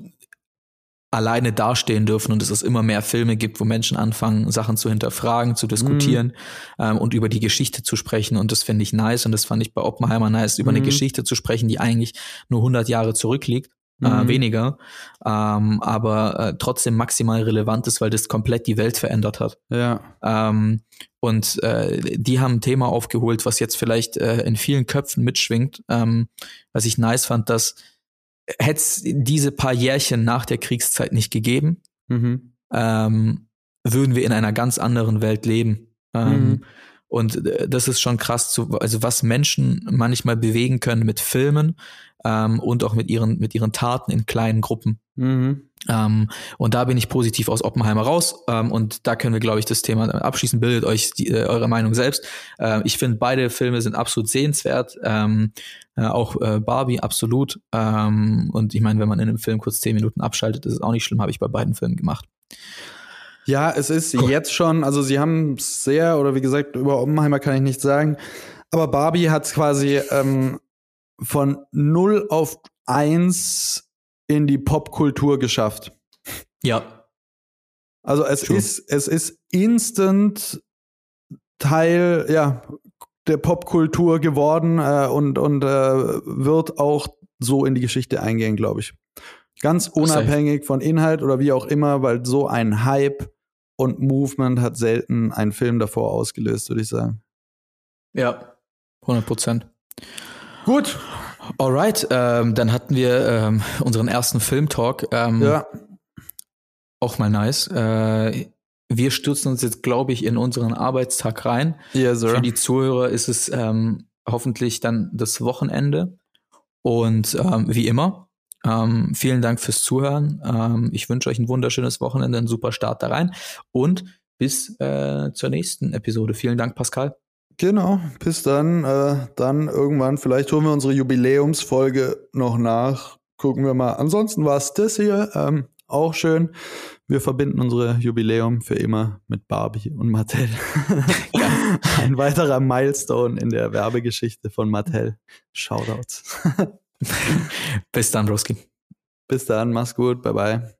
alleine dastehen dürfen und dass es immer mehr Filme gibt, wo Menschen anfangen, Sachen zu hinterfragen, zu diskutieren mhm. ähm, und über die Geschichte zu sprechen. Und das finde ich nice und das fand ich bei Oppenheimer nice, über mhm. eine Geschichte zu sprechen, die eigentlich nur 100 Jahre zurückliegt. Äh, mhm. weniger, ähm, aber äh, trotzdem maximal relevant ist, weil das komplett die Welt verändert hat. Ja. Ähm, und äh, die haben ein Thema aufgeholt, was jetzt vielleicht äh, in vielen Köpfen mitschwingt, ähm, was ich nice fand, dass hätte es diese paar Jährchen nach der Kriegszeit nicht gegeben, mhm. ähm, würden wir in einer ganz anderen Welt leben. Ähm, mhm. Und äh, das ist schon krass, zu, also was Menschen manchmal bewegen können mit Filmen ähm, und auch mit ihren, mit ihren Taten in kleinen Gruppen. Mhm. Ähm, und da bin ich positiv aus Oppenheimer raus. Ähm, und da können wir, glaube ich, das Thema abschließen. Bildet euch die, äh, eure Meinung selbst. Äh, ich finde, beide Filme sind absolut sehenswert. Ähm, äh, auch äh, Barbie absolut. Ähm, und ich meine, wenn man in einem Film kurz zehn Minuten abschaltet, ist es auch nicht schlimm. Habe ich bei beiden Filmen gemacht. Ja, es ist cool. jetzt schon, also sie haben sehr, oder wie gesagt, über Oppenheimer kann ich nichts sagen. Aber Barbie hat es quasi ähm, von 0 auf 1 in die Popkultur geschafft. Ja. Also es True. ist, es ist instant Teil, ja, der Popkultur geworden äh, und, und äh, wird auch so in die Geschichte eingehen, glaube ich. Ganz unabhängig von Inhalt oder wie auch immer, weil so ein Hype und Movement hat selten einen Film davor ausgelöst, würde ich sagen. Ja, 100 Prozent. Gut. Alright, ähm, dann hatten wir ähm, unseren ersten Filmtalk. Ähm, ja. Auch mal nice. Äh, wir stürzen uns jetzt, glaube ich, in unseren Arbeitstag rein. Ja, sir. Für die Zuhörer ist es ähm, hoffentlich dann das Wochenende. Und ähm, wie immer, ähm, vielen Dank fürs Zuhören. Ich wünsche euch ein wunderschönes Wochenende, einen super Start da rein. Und bis äh, zur nächsten Episode. Vielen Dank, Pascal. Genau, bis dann. Äh, dann irgendwann, vielleicht holen wir unsere Jubiläumsfolge noch nach. Gucken wir mal. Ansonsten war es das hier. Ähm, auch schön. Wir verbinden unsere Jubiläum für immer mit Barbie und Mattel. Ein weiterer Milestone in der Werbegeschichte von Mattel. Shoutouts. Bis dann, Broski. Bis dann, mach's gut, bye bye.